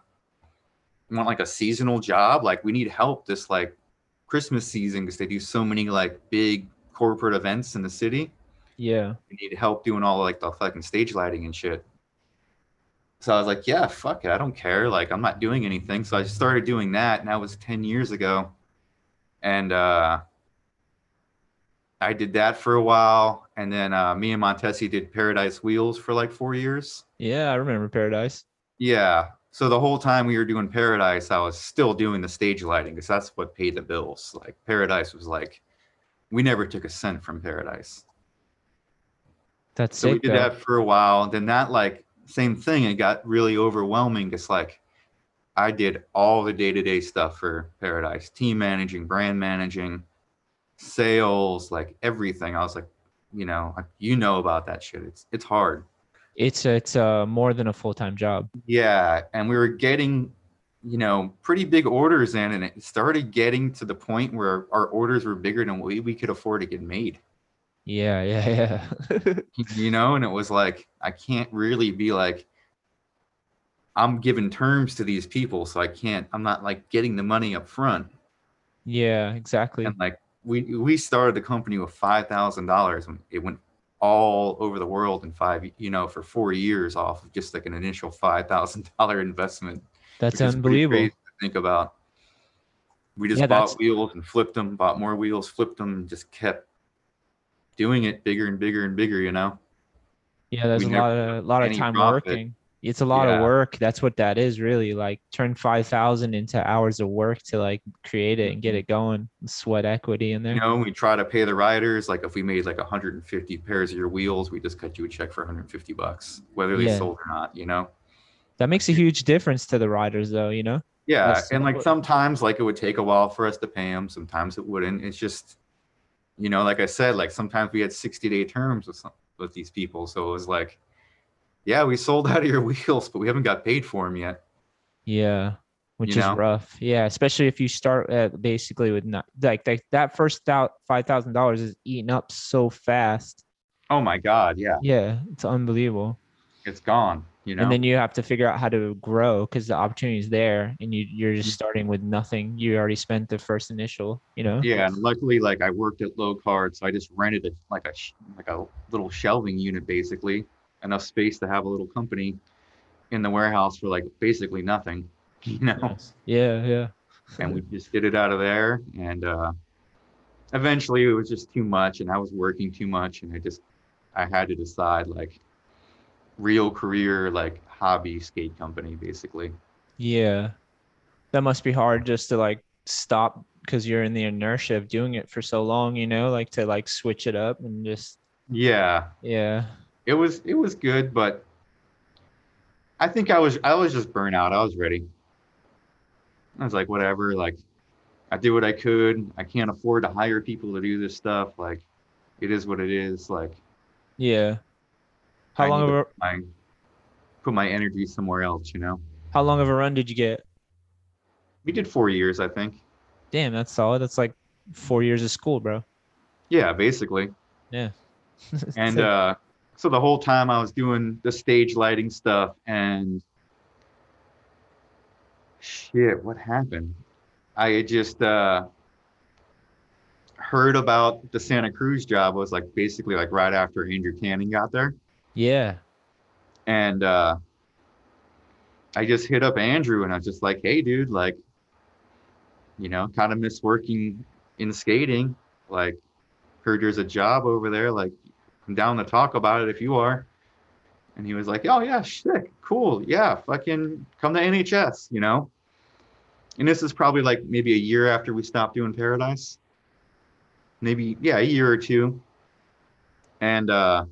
want like a seasonal job? Like we need help this like Christmas season because they do so many like big corporate events in the city. Yeah. We need help doing all like the fucking stage lighting and shit. So I was like, yeah, fuck it. I don't care. Like I'm not doing anything. So I started doing that and that was 10 years ago. And uh I did that for a while. And then uh me and Montesi did Paradise Wheels for like four years. Yeah, I remember Paradise. Yeah. So the whole time we were doing Paradise, I was still doing the stage lighting because that's what paid the bills. Like Paradise was like, we never took a cent from Paradise. That's So we did though. that for a while. Then that like same thing. It got really overwhelming. It's like I did all the day to day stuff for Paradise, team managing, brand managing, sales, like everything. I was like, you know, like, you know about that shit. It's it's hard. It's it's uh more than a full time job. Yeah, and we were getting, you know, pretty big orders in, and it started getting to the point where our orders were bigger than we, we could afford to get made. Yeah, yeah, yeah. You know, and it was like I can't really be like, I'm giving terms to these people, so I can't. I'm not like getting the money up front, yeah, exactly. and like we we started the company with five thousand dollars, and it went all over the world in five, you know, for four years off of just like an initial five thousand dollar investment. That's unbelievable. crazy to think about. We just Yeah, bought that's- wheels and flipped them, bought more wheels, flipped them, and just kept doing it bigger and bigger and bigger. You know? Yeah, there's we a lot of lot of time profit. working. It's a lot Yeah. of work. That's what that is really. Like turn five thousand into hours of work to like create it and get mm-hmm. it going. Sweat equity in there. You know, we try to pay the riders. Like if we made like 150 pairs of your wheels, we just cut you a check for 150 bucks, whether they Yeah. sold or not. You know? That makes a huge difference to the riders though, you know? Yeah, That's and like sometimes like it would take a while for us to pay them. Sometimes it wouldn't. It's just, you know, like I said, like sometimes we had 60 day terms with some with these people, so it was like, yeah, we sold out of your wheels, but we haven't got paid for them yet. Yeah. Which You is know? rough. Yeah, especially if you start at basically with not like that that first out five thousand dollars is eaten up so fast. Oh my God, yeah, Yeah, it's unbelievable. it's gone. You know, and then you have to figure out how to grow because the opportunity is there and you you're Mm-hmm. just starting with nothing you already spent the first initial you know yeah, and luckily, like I worked at Lowcard, so I just rented a like a like a little shelving unit, basically enough space to have a little company in the warehouse for like basically nothing. You know, yeah yeah and we just did it out of there. And uh, eventually, it was just too much, and I was working too much, and I just I had to decide like real career, like hobby skate company, basically. Yeah. That must be hard just to like stop because you're in the inertia of doing it for so long, you know, like to like switch it up and just Yeah, yeah. It was it was good, but I think I was I was just burnt out. I was ready. I was like, whatever. Like, I did what I could. I can't afford to hire people to do this stuff. Like, it is what it is. Like, Yeah. How I long of a put my put my energy somewhere else. You know. how long of a run did you get? We did four years, I think. Damn, that's solid. That's like four years of school, bro. Yeah, basically. Yeah. And uh, so the whole time I was doing the stage lighting stuff and shit, what happened? I had just uh, heard about the Santa Cruz job was like basically like right after Andrew Cannon got there. yeah. And uh, I just hit up Andrew and I was just like, hey, dude, like, you know, kind of miss working in skating. Like, heard there's a job over there. Like, I'm down to talk about it if you are. And he was like, oh, yeah, sick, cool. Yeah, fucking come to NHS, you know? And this is probably like maybe a year after we stopped doing Paradise. Maybe, yeah, a year or two. And, uh,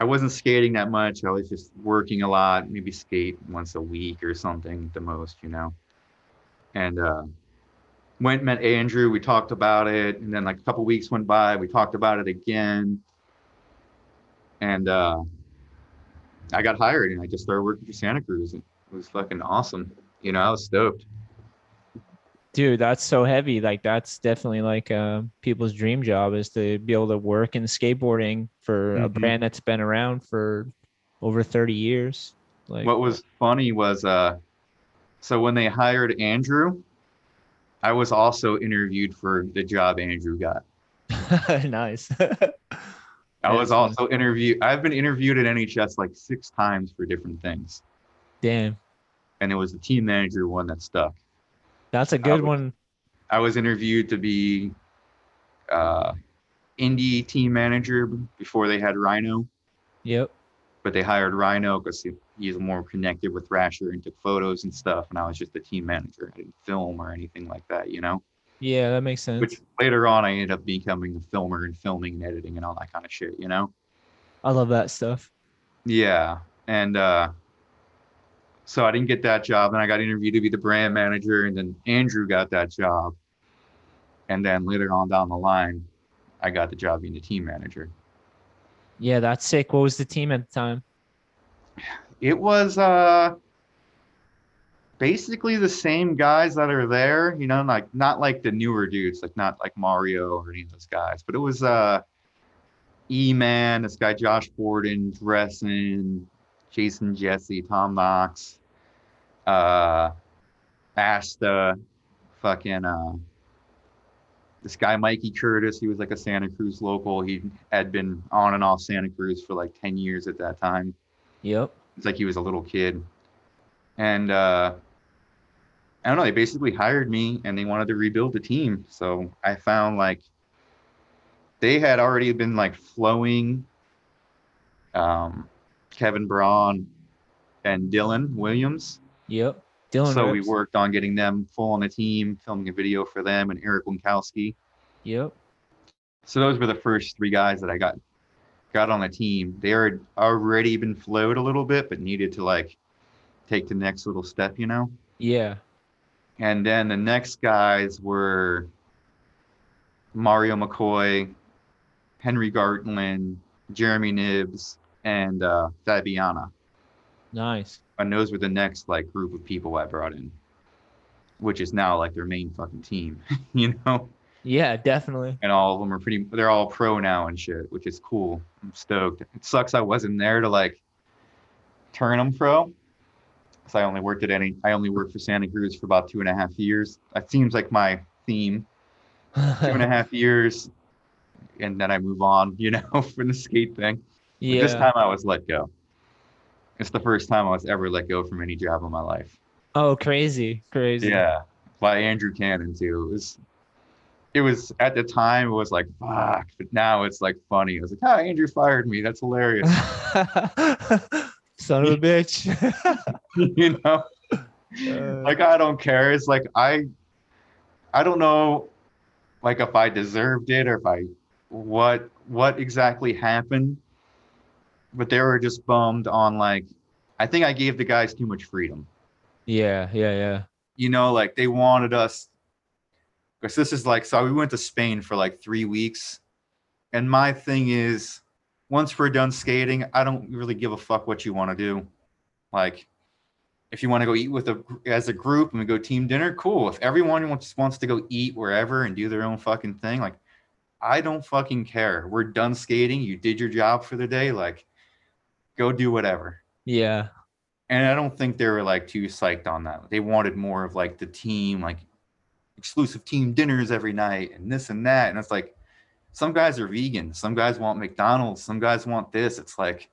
I wasn't skating that much. I was just working a lot, maybe skate once a week or something at the most, you know. And uh, went met Andrew. We talked about it, and then like a couple weeks went by. We talked about it again, and uh, I got hired, and I just started working for Santa Cruz. It was fucking awesome. You know, I was stoked. Dude, that's so heavy. Like that's definitely like uh, people's dream job is to be able to work in skateboarding for a Mhm. brand that's been around for over 30 years. Like What was funny was, uh, so when they hired Andrew, I was also interviewed for the job Andrew got. nice. I was also interviewed. I've been interviewed at NHS like six times for different things, Damn. and it was the team manager one that stuck. That's a good would- one. I was interviewed to be uh, indie team manager before they had Rhino, Yep. but they hired Rhino because he, he's more connected with Thrasher and took photos and stuff, and I was just the team manager. I didn't film or anything like that, you know. Yeah, that makes sense. Which later on, I ended up becoming a filmer and filming and editing and all that kind of shit, you know. I love that stuff. Yeah. And uh so I didn't get that job. And I got interviewed to be the brand manager, and then Andrew got that job. And then later on down the line, I got the job being the team manager. Yeah, that's sick. What was the team at the time? It was uh basically the same guys that are there, you know, like not like the newer dudes, like not like Maurio or any of those guys, but it was uh E-Man, this guy Josh Borden, Dressen, Jason Jessee, Tom Knox, uh Asta, fucking uh this guy Mikey Curtis, he was like a Santa Cruz local. He had been on and off Santa Cruz for like 10 years at that time. Yep. It's like he was a little kid. And uh I don't know, they basically hired me and they wanted to rebuild the team. So I found like they had already been like flowing um Kevin Braun and Dylan Williams. Yep. Dylan. so we worked on getting them full on the team, filming a video for them and Eric Winkowski. Yep. So those were the first three guys that I got got on the team. They had already been flowed a little bit, but needed to like take the next little step, you know. Yeah. And then the next guys were Maurio McCoy, Henry Gartland, Jeremy Nibbs, and uh, Fabiana. Nice. And those were the next like group of people I brought in, which is now like their main fucking team, you know. Yeah, definitely. and all of them are pretty they're all pro now and shit which is cool i'm stoked it sucks i wasn't there to like turn them pro Cause i only worked at any i only worked for santa cruz for about two and a half years that seems like my theme two and a half years and then i move on you know for the skate thing But yeah. this time i was let go it's the first time i was ever let go from any job in my life Oh, crazy, crazy. Yeah, by Andrew Cannon too. It was, it was at the time it was like fuck, but now it's like funny. It was like, ah, Andrew fired me. That's hilarious. Son of a bitch. you know, Uh, like I don't care. It's like I, I don't know, like if I deserved it or if I, what what exactly happened, but they were just bummed on like, I think I gave the guys too much freedom. yeah, yeah, yeah. you know, like they wanted us because this is like so we went to Spain for like three weeks. And my thing is once we're done skating, I don't really give a fuck what you want to do. Like if you want to go eat with a as a group and we go team dinner, cool. If everyone wants wants to go eat wherever and do their own fucking thing, like I don't fucking care. We're done skating. You did your job for the day. Like go do whatever Yeah. and I don't think they were like too psyched on that. They wanted more of like the team, like exclusive team dinners every night and this and that. And it's like some guys are vegan, some guys want McDonald's, some guys want this. It's like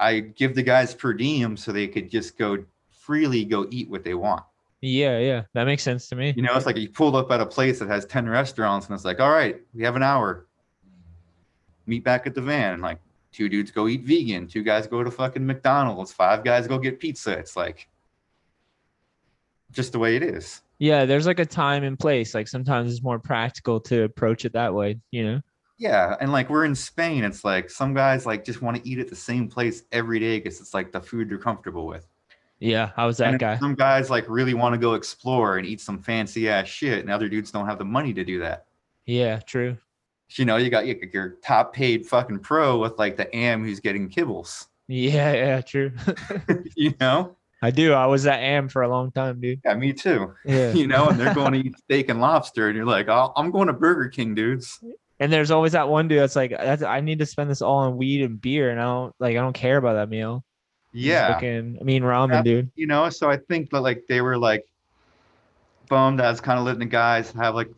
I give the guys per diem so they could just go freely go eat what they want. Yeah, yeah. That makes sense to me. You know, it's like you pulled up at a place that has 10 restaurants and it's like, all right, we have an hour. Meet back at the van. And like two dudes go eat vegan, two guys go to fucking McDonald's, five guys go get pizza. It's like just the way it is. Yeah, there's like a time and place. Like sometimes it's more practical to approach it that way, you know? Yeah. And like we're in Spain, it's like some guys like just want to eat at the same place every day because it's like the food you're comfortable with. Yeah, I was that and guy. some guys like really want to go explore and eat some fancy ass shit, and other dudes don't have the money to do that. Yeah, true. you know, you got your, your top paid fucking pro with like the am who's getting kibbles, Yeah, yeah, true. you know? I do. I was at AM for a long time, dude. Yeah, me too. Yeah. You know, and they're going to eat steak and lobster, and you're like, oh, I'm going to Burger King, dudes. And there's always that one dude that's like, that's, I need to spend this all on weed and beer, and I don't like, I don't care about that meal. Yeah. fucking- I mean ramen, Yeah. dude. You know, so I think that like they were like bummed as kind of letting the guys have like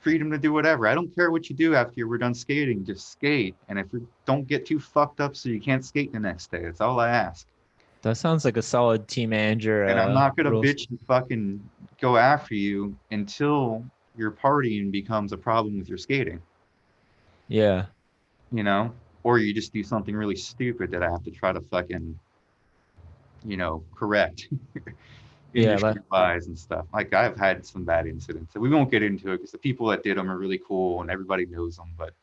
freedom to do whatever. I don't care what you do after we're done skating, just skate. And if you don't get too fucked up so you can't skate the next day, that's all I ask. That sounds like a solid team manager. and I'm uh, not gonna rules. bitch and fucking go after you until your partying becomes a problem with your skating, Yeah. you know, or you just do something really stupid that I have to try to fucking, you know, correct. Yeah, that- and stuff. Like I've had some bad incidents. So we won't get into it because the people that did them are really cool and everybody knows them. But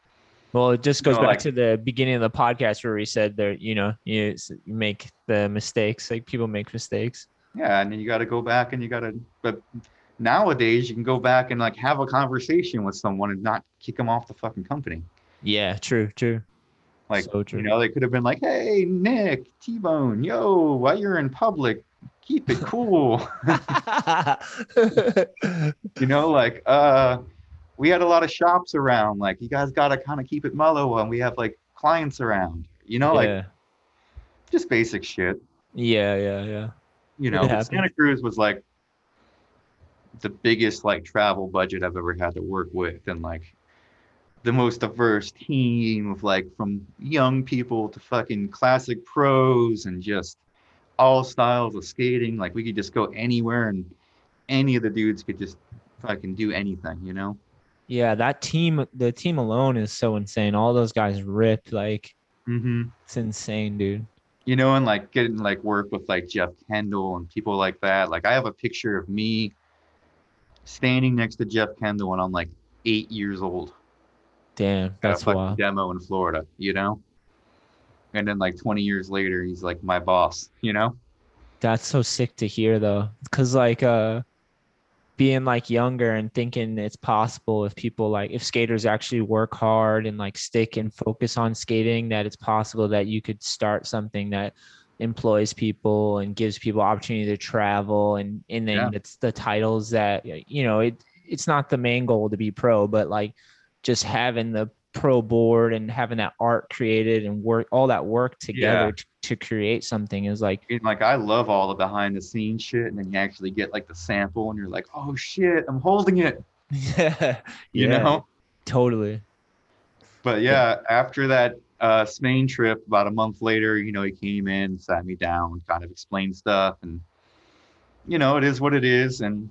Well, it just goes back like- to the beginning of the podcast where we said that you know you, you make the mistakes. Like people make mistakes. yeah, and then you got to go back and you got to. But nowadays you can go back and like have a conversation with someone and not kick them off the fucking company. Yeah, true, true. Like, So true. you know, they could have been like, hey, Nick, T Bone, yo, while you're in public, keep it cool. you know, like, uh, we had a lot of shops around. Like, you guys got to kind of keep it mellow when we have like clients around, you know, like yeah, just basic shit. yeah, yeah, yeah. You know, It but happens. Santa Cruz was like the biggest like travel budget I've ever had to work with. And like, the most diverse team of like from young people to fucking classic pros and just all styles of skating. Like we could just go anywhere and any of the dudes could just fucking do anything, you know? Yeah, that team, the team alone is so insane. All those guys ripped. Like Mm-hmm. it's insane, dude. You know, and like getting like work with like Jeff Kendall and people like that. Like I have a picture of me standing next to Jeff Kendall when I'm like eight years old. Damn, at a that's fucking wild. demo in Florida, you know? And then like 20 years later, he's like my boss, you know? That's so sick to hear though. Cause like uh being like younger and thinking it's possible if people like if skaters actually work hard and like stick and focus on skating that it's possible that you could start something that employs people and gives people opportunity to travel and and then Yeah. it's the titles that you know it it's not the main goal to be pro but like just having the pro board and having that art created and work all that work together Yeah. to, to create something is like And like I love all the behind the scenes shit. And then you actually get like the sample and you're like, oh shit, I'm holding it, yeah, you yeah, know? totally. But yeah, after that uh, Spain trip, about a month later, you know, he came in, sat me down, kind of explained stuff. And you know, it is what it is, and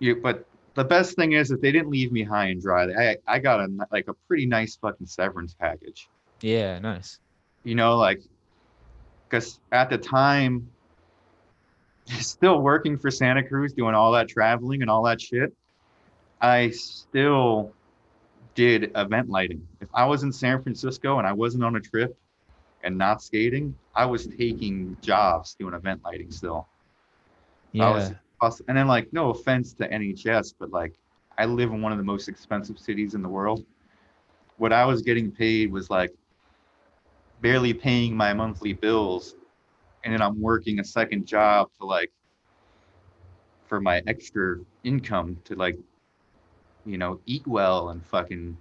you. But the best thing is that they didn't leave me high and dry. I I got a like a pretty nice fucking severance package. Yeah, nice. You know, like because at the time, still working for Santa Cruz, doing all that traveling and all that shit, I still did event lighting. If I was in San Francisco and I wasn't on a trip and not skating, I was taking jobs doing event lighting still. I Yeah. was- And then, like, no offense to NHS, but like, I live in one of the most expensive cities in the world. What I was getting paid was like barely paying my monthly bills, and then I'm working a second job to like for my extra income to like, you know, eat well and fucking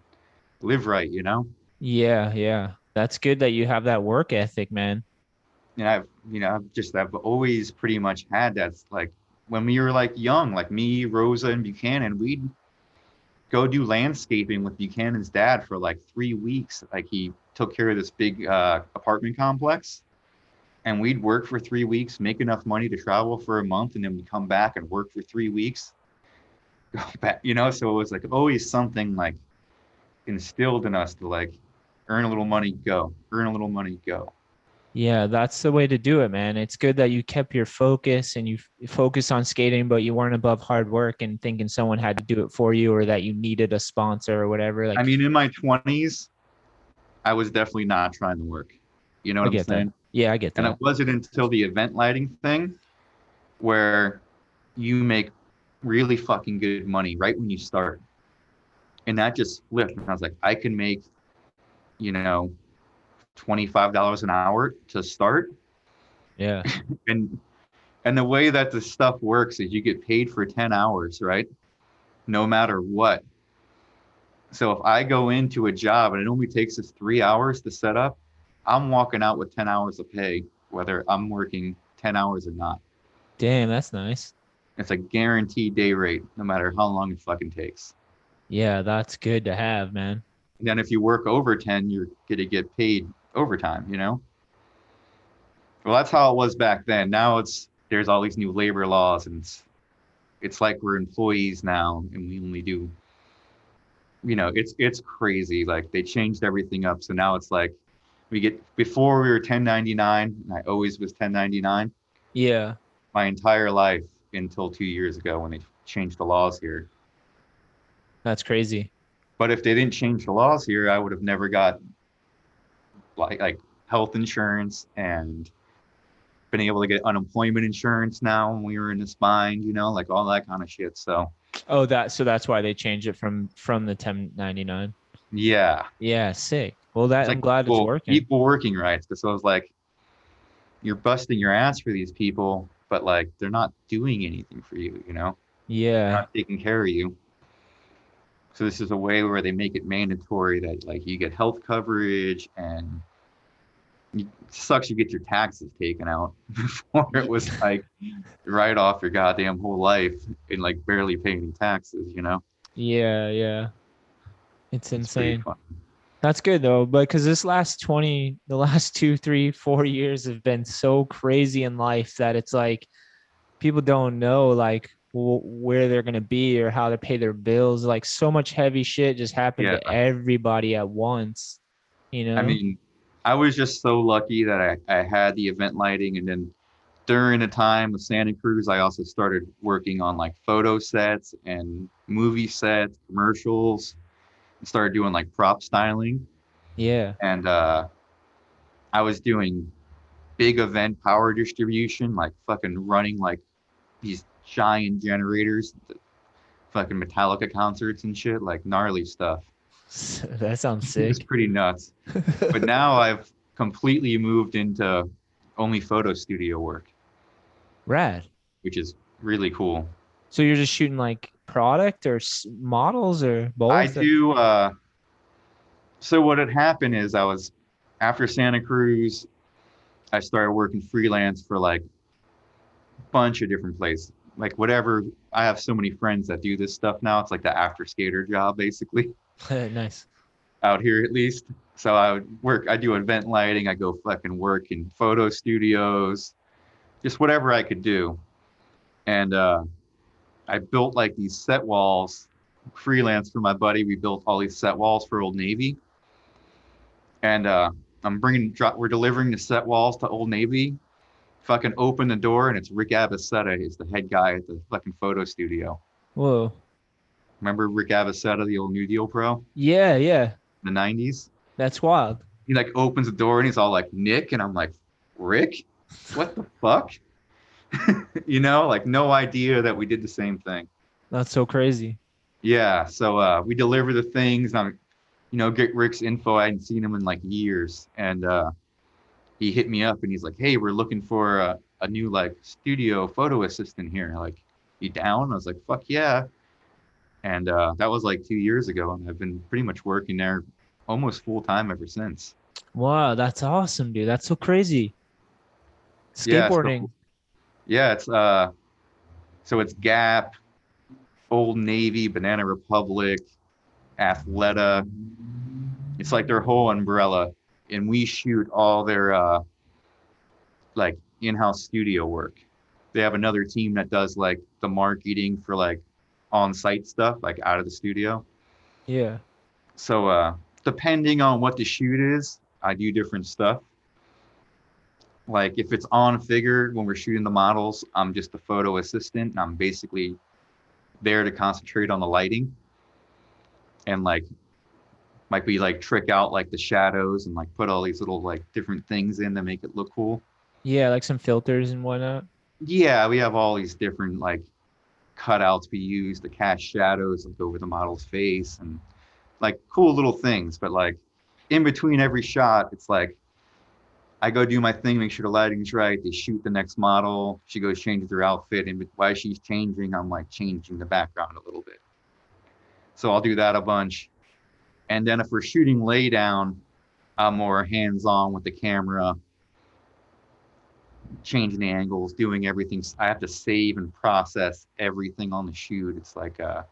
live right, you know. Yeah, yeah. That's good that you have that work ethic, man. and I've you know I've just I've always pretty much had that like when we were like young like me Rosa and Buchanan we'd go do landscaping with Buchanan's dad for like three weeks. Like he took care of this big uh, apartment complex and we'd work for three weeks make enough money to travel for a month and then we'd come back and work for three weeks go back you know? So it was like always something like instilled in us to like earn a little money go earn a little money go Yeah, that's the way to do it, man. It's good that you kept your focus and you f- focus on skating, but you weren't above hard work and thinking someone had to do it for you or that you needed a sponsor or whatever. Like, I mean, in my twenties, I was definitely not trying to work. You know I what I'm get that. saying? yeah, I get that. And it wasn't until the event lighting thing where you make really fucking good money right when you start. And that just flipped. And I was like, I can make, you know, $25 an hour to start. Yeah, And and the way that the stuff works is you get paid for 10 hours, right? No matter what. So if I go into a job and it only takes us three hours to set up, I'm walking out with 10 hours of pay, whether I'm working 10 hours or not. damn, that's nice. It's a guaranteed day rate, no matter how long it fucking takes. Yeah, that's good to have, man. And then if you work over 10, you're going to get paid overtime, you know? Well, that's how it was back then. Now it's there's all these new labor laws and it's it's like we're employees now and we only do you know, it's it's crazy. Like they changed everything up. So now it's like we get before we were 1099, and I always was 1099 Yeah, my entire life until 2 years ago when they changed the laws here. that's crazy. But if they didn't change the laws here, I would have never got like like health insurance and been able to get unemployment insurance now when we were in this bind, you know, like all that kind of shit. So Oh, that so that's why they changed it from from the 1099. yeah, Yeah, sick. Well, that it's I'm like glad people, it's working. people working rights. So I was like, you're busting your ass for these people, but like they're not doing anything for you, you know, they're Yeah, not taking care of you. So this is a way where they make it mandatory that like you get health coverage and it sucks you get your taxes taken out before it was like right off your goddamn whole life and like barely paying any taxes, you know? yeah, yeah. It's insane. That's good though, but because this last 20, the last two, three, four years have been so crazy in life that it's like people don't know like where they're going to be or how to pay their bills. Like so much heavy shit just happened to everybody at once, you know? I mean, I was just so lucky that I, I had the event lighting and then during the time of Santa Cruz, I also started working on like photo sets and movie sets, commercials, and started doing like prop styling. yeah. And uh, I was doing big event power distribution, like fucking running like these giant generators, fucking Metallica concerts and shit, like gnarly stuff. that sounds sick. It's pretty nuts. but now I've completely moved into only photo studio work, Rad. which is really cool. So you're just shooting like product or models or both? I do. Uh, so what had happened is I was after Santa Cruz, I started working freelance for like a bunch of different places, like whatever. I have so many friends that do this stuff now. It's like the after skater job, basically. nice. out here at least. So I would work, I do event lighting, I go fucking work in photo studios, just whatever I could do. and uh, I built like these set walls, freelance for my buddy. We built all these set walls for Old Navy, and uh, I'm bringing, we're delivering the set walls to Old Navy. Fucking open the door, and it's Rick Ibaseta. He's the head guy at the fucking photo studio. Whoa. Remember Rick Ibaseta, the old New Deal pro, Yeah, yeah. in the '90s? That's wild. He like opens the door, and he's all like Nick, and I'm like, Rick, what the fuck? you know, like no idea that we did the same thing. That's so crazy. Yeah, so uh, we deliver the things. And I'm, you know, get Rick's info. I hadn't seen him in like years, and uh, he hit me up and he's like, "Hey, we're looking for a, a new like studio photo assistant here. Like, you down?" I was like, "Fuck yeah!" And uh, that was like two years ago, and I've been pretty much working there almost full time ever since. Wow, that's awesome, dude. That's so crazy. Yeah, so- Skateboarding. Yeah, it's uh, so it's Gap, Old Navy, Banana Republic, Athleta. It's like their whole umbrella, and we shoot all their uh, like in-house studio work. They have another team that does like the marketing for like on-site stuff, like out of the studio. yeah. So uh, depending on what the shoot is, I do different stuff. Like if it's on figure when we're shooting the models, I'm just a photo assistant and I'm basically there to concentrate on the lighting. And like might we like trick out like the shadows and like put all these little like different things in to make it look cool. Yeah, like some filters and whatnot. Yeah, we have all these different like cutouts we use to cast shadows like over the model's face and like cool little things. But like in between every shot, it's like I go do my thing, make sure the lighting's right. They shoot the next model. She goes changes her outfit, and while she's changing, I'm like changing the background a little bit. So I'll do that a bunch. And then if we're shooting lay down, I'm more hands on with the camera, changing the angles, doing everything. I have to save and process everything on the shoot. It's like uh,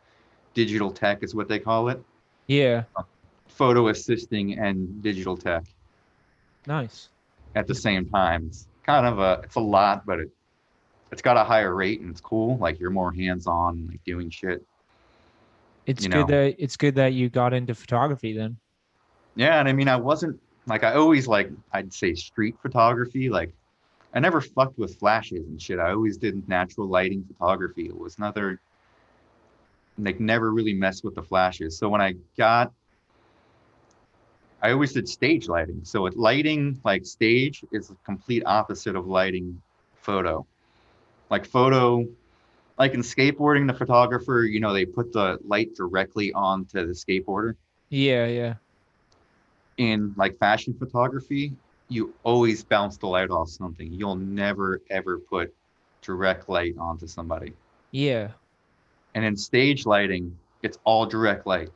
digital tech is what they call it. Yeah. Photo assisting and digital tech Nice. at the same time. It's kind of a it's a lot, but it it's got a higher rate and it's cool. Like you're more hands on, like doing shit. It's good know. that it's good that you got into photography then. Yeah, and I mean I wasn't like I always like I'd say street photography. Like I never fucked with flashes and shit. I always did natural lighting photography. It was another like never really messed with the flashes. So when I got I always did stage lighting. So with lighting like stage is the complete opposite of lighting photo. Like photo like in skateboarding the photographer, you know, they put the light directly onto the skateboarder Yeah, yeah. in like fashion photography, you always bounce the light off something. You'll never ever put direct light onto somebody. Yeah. And in stage lighting, it's all direct light.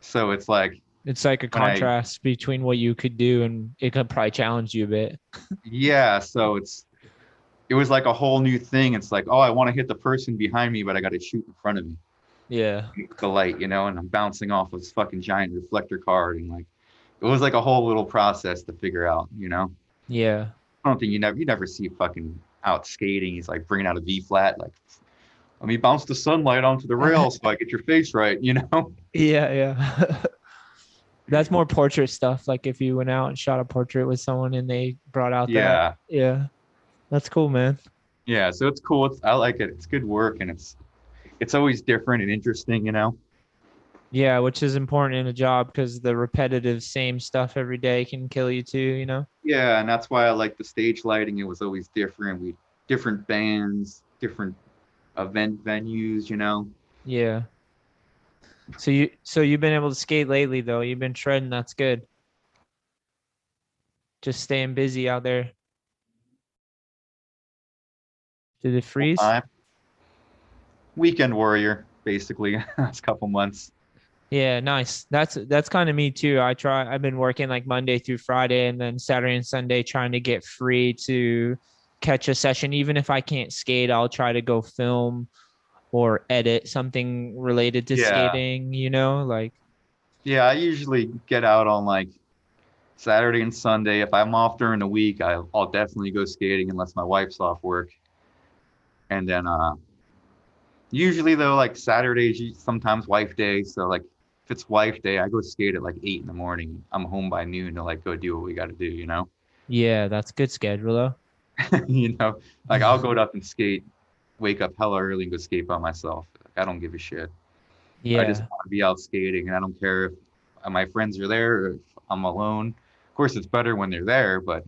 So it's like, It's like a When I- contrast between what you could do and it could probably challenge you a bit. yeah, so it's it was like a whole new thing. It's like, oh, I want to hit the person behind me, but I got to shoot in front of me. Yeah. The light, you know, and I'm bouncing off of this fucking giant reflector card, and like, it was like a whole little process to figure out, you know. Yeah. I don't think you never you never see fucking out skating. He's like bringing out a V flat, like let me bounce the sunlight onto the rail so I get your face right. You know? Yeah, yeah. That's more portrait stuff. Like if you went out and shot a portrait with someone and they brought out that. Yeah, Yeah. That's cool, man. yeah. So it's cool. It's, I like it. It's good work, and it's it's always different and interesting. You know? Yeah, which is important in a job because the repetitive same stuff every day can kill you too, you know? Yeah, and that's why I like the stage lighting. It was always different. We different bands, different event venues. You know? Yeah. So you so you've been able to skate lately though. You've been shredding, that's good. Just staying busy out there. Did it freeze? I'm weekend warrior, basically. last couple months. Yeah, nice. That's that's kind of me too. I try I've been working like Monday through Friday and then Saturday and Sunday trying to get free to catch a session. Even if I can't skate, I'll try to go film or edit something related to Yeah. skating, you know, like Yeah, I usually get out on like Saturday and Sunday. If I'm off during the week, I'll definitely go skating unless my wife's off work. And then uh, usually though like Saturdays, sometimes wife day. So like if it's wife day, I go skate at like eight in the morning. I'm home by noon to like go do what we got to do. You know, Yeah, that's good schedule though. you know, like I'll go up and skate, wake up hella early and go skate by myself. Like, I don't give a shit. Yeah. I just want to be out skating, and I don't care if my friends are there or if I'm alone. Of course, it's better when they're there, but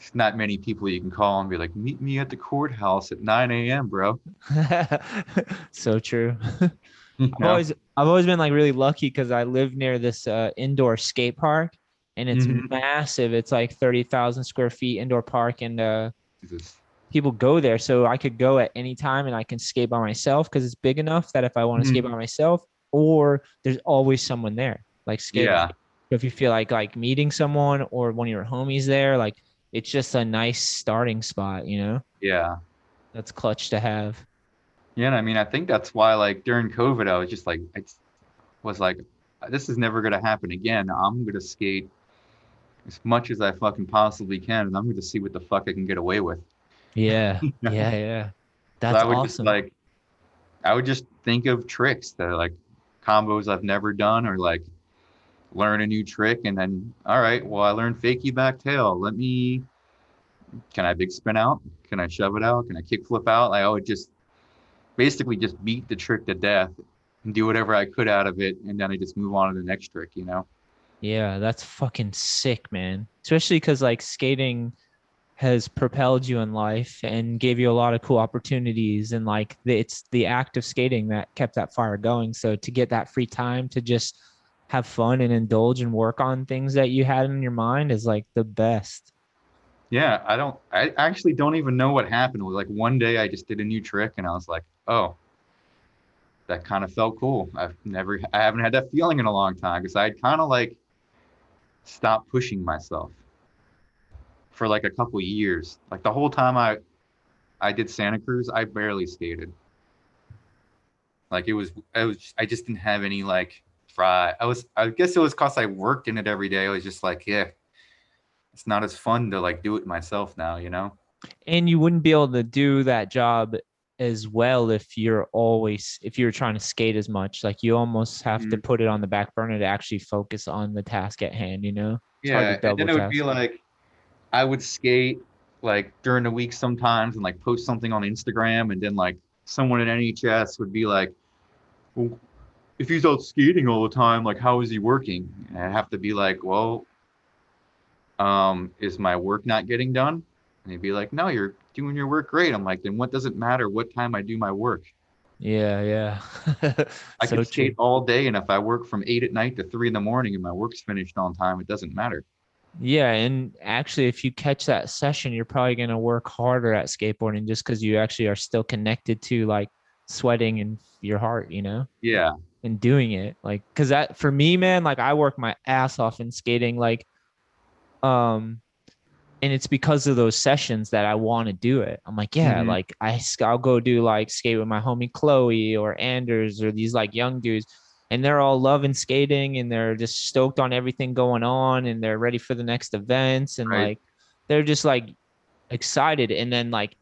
it's not many people you can call and be like, "Meet me at the courthouse at 9 a.m., bro." so true. You I've always I've always been like really lucky because I live near this uh, indoor skate park, and it's Mhm. massive. It's like thirty thousand square feet indoor park, and uh, people go there. So I could go at any time, and I can skate by myself because it's big enough that if I want to skate by myself, or there's always someone there, like skating. Yeah. So if you feel like like meeting someone or one of your homies there, like it's just a nice starting spot. You know, Yeah. that's clutch to have. Yeah, and I mean, I think that's why, like, during COVID, I was just like, I was like, this is never gonna happen again. I'm gonna skate as much as I fucking possibly can, and I'm gonna see what the fuck I can get away with. Yeah, yeah, yeah. So That's I would awesome. just like, I would just think of tricks that are like combos I've never done, or like learn a new trick, and then, all right, well, I learned fakie back tail. Let me, can I big spin out? Can I shove it out? Can I kick flip out? I would just basically just beat the trick to death and do whatever I could out of it, and then I just move on to the next trick, you know? Yeah, that's fucking sick, man. Especially because like skating has propelled you in life and gave you a lot of cool opportunities, and like it's the act of skating that kept that fire going. So to get that free time to just have fun and indulge and work on things that you had in your mind is like the best. Yeah, I don't, I actually don't even know what happened. It was like one day I just did a new trick, and I was like, oh, that kind of felt cool. I've never, I haven't had that feeling in a long time because I'd kind of like stopped pushing myself for like a couple years. Like the whole time I, I did Santa Cruz, I barely skated. Like it was, I was, I just didn't have any like fry. I was, I guess it was cause I worked in it every day. I was just like, yeah, it's not as fun to like do it myself now, you know? And you wouldn't be able to do that job as well if you're always if you're trying to skate as much. Like you almost have to mm-hmm. put it on the back burner to actually focus on the task at hand, you know? It's Yeah, and then it would be like I would skate like during the week sometimes and like post something on Instagram and then like someone at NHS would be like, if he's out skating all the time, like how is he working? And I have to be like, well, um, is my work not getting done? And he'd be like, no, you're doing your work great. I'm like, then what does it matter what time I do my work? Yeah, yeah. I so can skate all day, and if I work from eight at night to three in the morning and my work's finished on time, it doesn't matter. Yeah, and actually, if you catch that session, you're probably gonna work harder at skateboarding just because you actually are still connected to like sweating and your heart, you know, Yeah. And doing it. Like, cause that for me, man, like I work my ass off in skating, like, um, and it's because of those sessions that I want to do it. I'm like, yeah, Mhm. like I'll go do like skate with my homie Chloe or Anders or these like young dudes, and they're all loving skating and they're just stoked on everything going on and they're ready for the next events and Right. like they're just like excited. And then like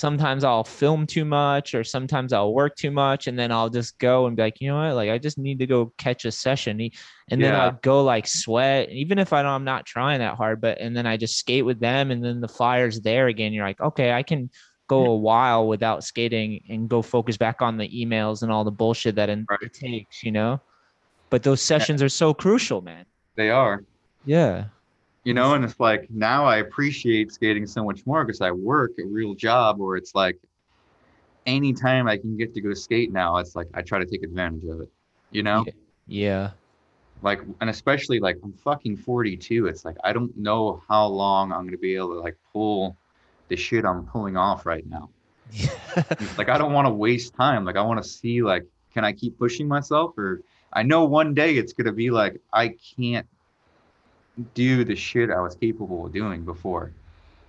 sometimes I'll film too much or sometimes I'll work too much and then I'll just go and be like, you know what, like I just need to go catch a session. And then Yeah. I'll go like sweat, even if I don't, I'm not trying that hard, but and then I just skate with them and then the fire's there again. You're like, okay, I can go a while without skating and go focus back on the emails and all the bullshit that in- Right. it takes, you know? But those sessions are so crucial, man. They are. Yeah. You know and it's like now i appreciate skating so much more because i work a real job where it's like anytime i can get to go skate now it's like i try to take advantage of it you know Yeah. Yeah. like and especially like i'm fucking 42 it's like i don't know how long i'm going to be able to like pull the shit i'm pulling off right now like i don't want to waste time like i want to see like can i keep pushing myself or i know one day it's going to be like i can't do the shit i was capable of doing before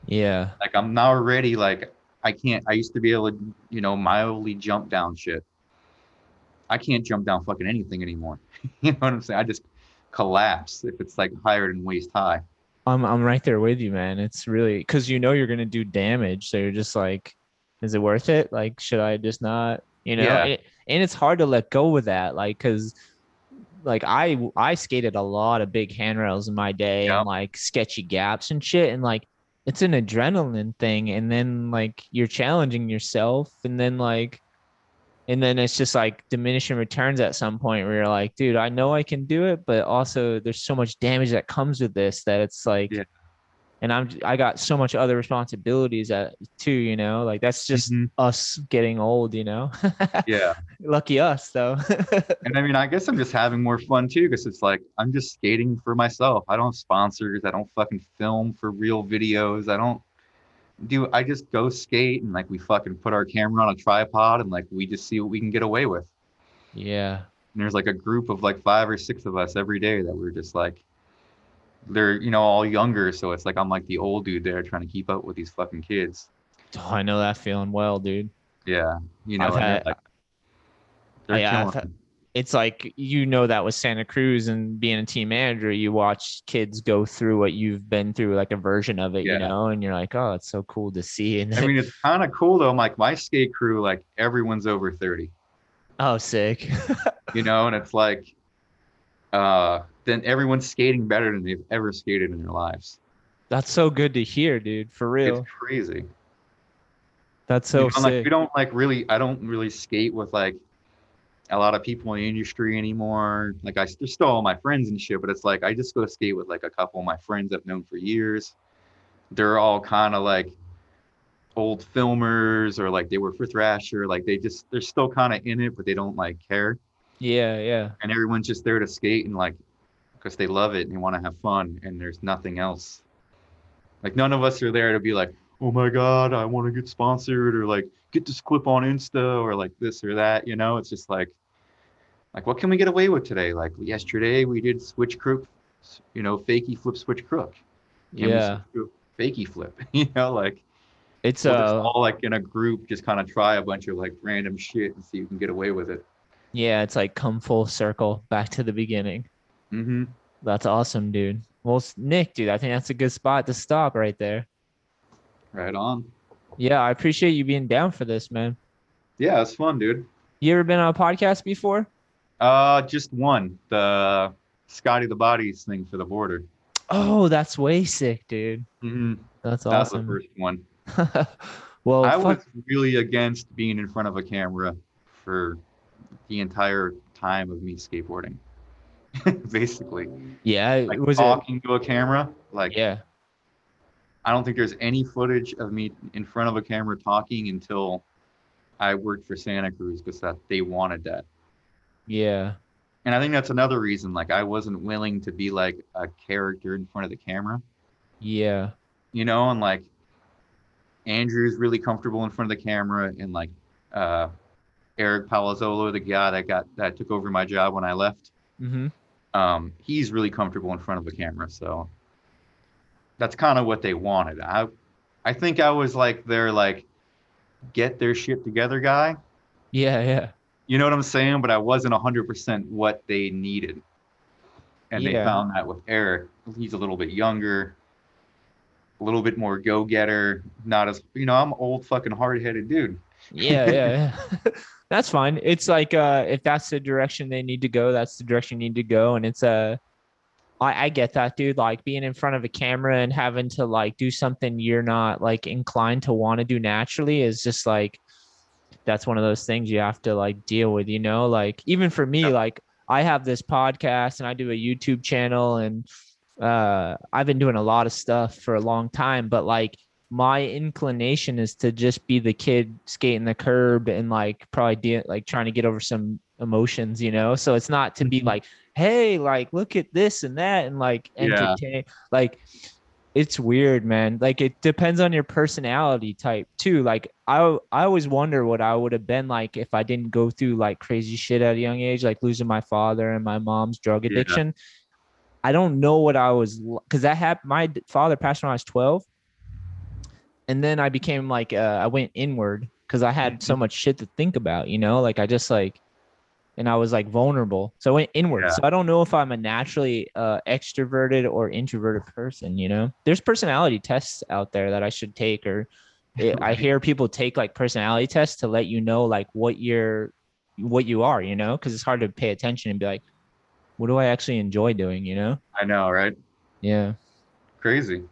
yeah. like i'm now already like i can't i used to be able to you know mildly jump down shit i can't jump down fucking anything anymore you know what i'm saying i just collapse if it's like higher than waist high I'm I'm right there with you, man. It's really because you know you're gonna do damage, so you're just like, is it worth it? Like, should I just not? You know, Yeah. and, and it's hard to let go with that, like, cause like I I skated a lot of big handrails in my day Yeah. and like sketchy gaps and shit, and like it's an adrenaline thing, and then like you're challenging yourself, and then like. And then it's just like diminishing returns at some point where you're like, dude, I know I can do it, but also there's so much damage that comes with this that it's like, Yeah. And I'm I got so much other responsibilities that too, you know, like that's just Mhm. us getting old, you know. Yeah. Lucky us though. And I mean, I guess I'm just having more fun too, because it's like I'm just skating for myself. I don't have sponsors. I don't fucking film for real videos. I don't do. I just go skate and like we fucking put our camera on a tripod and like we just see what we can get away with. yeah. And there's like a group of like five or six of us every day that we're just like, they're you know all younger, so it's like I'm like the old dude there trying to keep up with these fucking kids. Oh, I know that feeling well, dude. Yeah, you know, I've had- like, I've had- It's like you know that with Santa Cruz and being a team manager, you watch kids go through what you've been through, like a version of it, Yeah. you know, and you're like, oh, it's so cool to see. And I mean, it's kind of cool though. I'm like my skate crew, like everyone's over 30. oh, sick. you know, and it's like, uh, then everyone's skating better than they've ever skated in their lives. That's so good to hear, dude. For real. It's crazy. That's so. You know, like we don't like really. I don't really skate with like a lot of people in the industry anymore. Like I, they're still all my friends and shit, but it's like I just go skate with like a couple of my friends I've known for years. They're all kind of like old filmers or like they were for Thrasher. Like they just they're still kind of in it, but they don't like care. Yeah, yeah. and everyone's just there to skate and like because they love it and they want to have fun and there's nothing else. Like none of us are there to be like oh my god i want to get sponsored or like get this clip on insta or like this or that you know? It's just like like what can we get away with today? Like yesterday we did switch crook you know fakie flip switch crook. Can Yeah. crook, fakie flip you know? Like It's uh all like in a group just kind of try a bunch of like random shit and see who can get away with it yeah, it's like come full circle back to the beginning. mm-hmm That's awesome, dude. Well, Nick, dude, I think that's a good spot to stop right there. right on Yeah, I appreciate you being down for this, man. yeah it's fun dude You ever been on a podcast before? Uh, just one. The Scotty the Bodies thing for the border. Oh, that's way sick, dude. Mm-hmm. That's That was the awesome. first one. well, I fuck- was really against being in front of a camera for the entire time of me skateboarding. Basically, yeah, like was it? talking to a camera. Like, Yeah, I don't think there's any footage of me in front of a camera talking until I worked for Santa Cruz because that they wanted that. yeah, And I think that's another reason. Like, I wasn't willing to be like a character in front of the camera. yeah, you know, and like Andrew's really comfortable in front of the camera, and like uh, Eric Palazzolo, the guy that got that took over my job when I left, mm-hmm. um, he's really comfortable in front of the camera. So that's kind of what they wanted. I I think I was like their like get their shit together guy. yeah, yeah, You know what I'm saying? But I wasn't 100% what they needed. And they found that with Eric. He's a little bit younger, a little bit more go getter, not as, you know, I'm old fucking hard headed dude. yeah, yeah. yeah. that's fine. It's like uh, if that's the direction they need to go, that's the direction you need to go, and it's Uh, I, I get that, dude. Like being in front of a camera and having to like do something you're not like inclined to want to do naturally is just like that's one of those things you have to like deal with, you know? Like even for me, Yeah. like I have this podcast and I do a YouTube channel and uh I've been doing a lot of stuff for a long time, but like my inclination is to just be the kid skating the curb and like probably de- like trying to get over some emotions, you know? So it's not to be Mhm. like, hey, like look at this and that and like Yeah. entertain like it's weird, man. Like it depends on your personality type too. Like I I always wonder what I would have been like if I didn't go through like crazy shit at a young age, like losing my father and my mom's drug Yeah. addiction. I don't know what I was because that happened. My father passed when I was twelve, and then I became like uh, I went inward because I had so much shit to think about. You know, like I just like, and I was like vulnerable, so I went inward. Yeah. So I don't know if I'm a naturally uh, extroverted or introverted person. You know, there's personality tests out there that I should take or it, I hear people take like personality tests to let you know like what you're what you are, you know, because it's hard to pay attention and be like, what do I actually enjoy doing, you know? I know, right? Yeah. Crazy.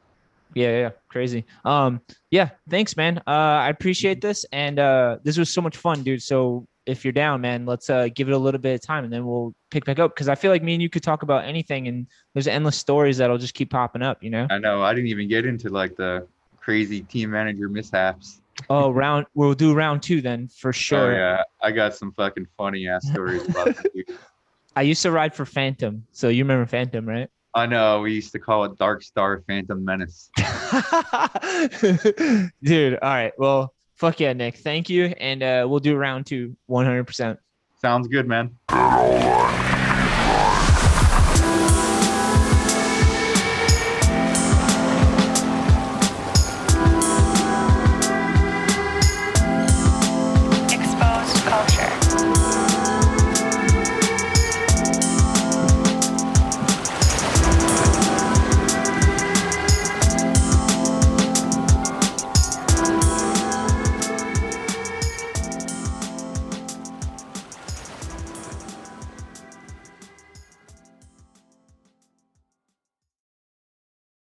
Yeah, yeah, crazy. Um, yeah, thanks, man. Uh, I appreciate this, and uh, this was so much fun, dude. So if you're down, man, let's uh give it a little bit of time, and then we'll pick back up because I feel like me and you could talk about anything, and there's endless stories that'll just keep popping up, you know. I know. I didn't even get into like the crazy team manager mishaps. Oh, round we'll do round two then for sure. Oh yeah, I got some fucking funny ass stories about. I used to ride for Phantom, so you remember Phantom, right? I know. We used to call it Dark Star Phantom Menace. Dude, all right. Well, fuck yeah, Nick. Thank you. And uh, we'll do round two 100%. Sounds good, man. All I need.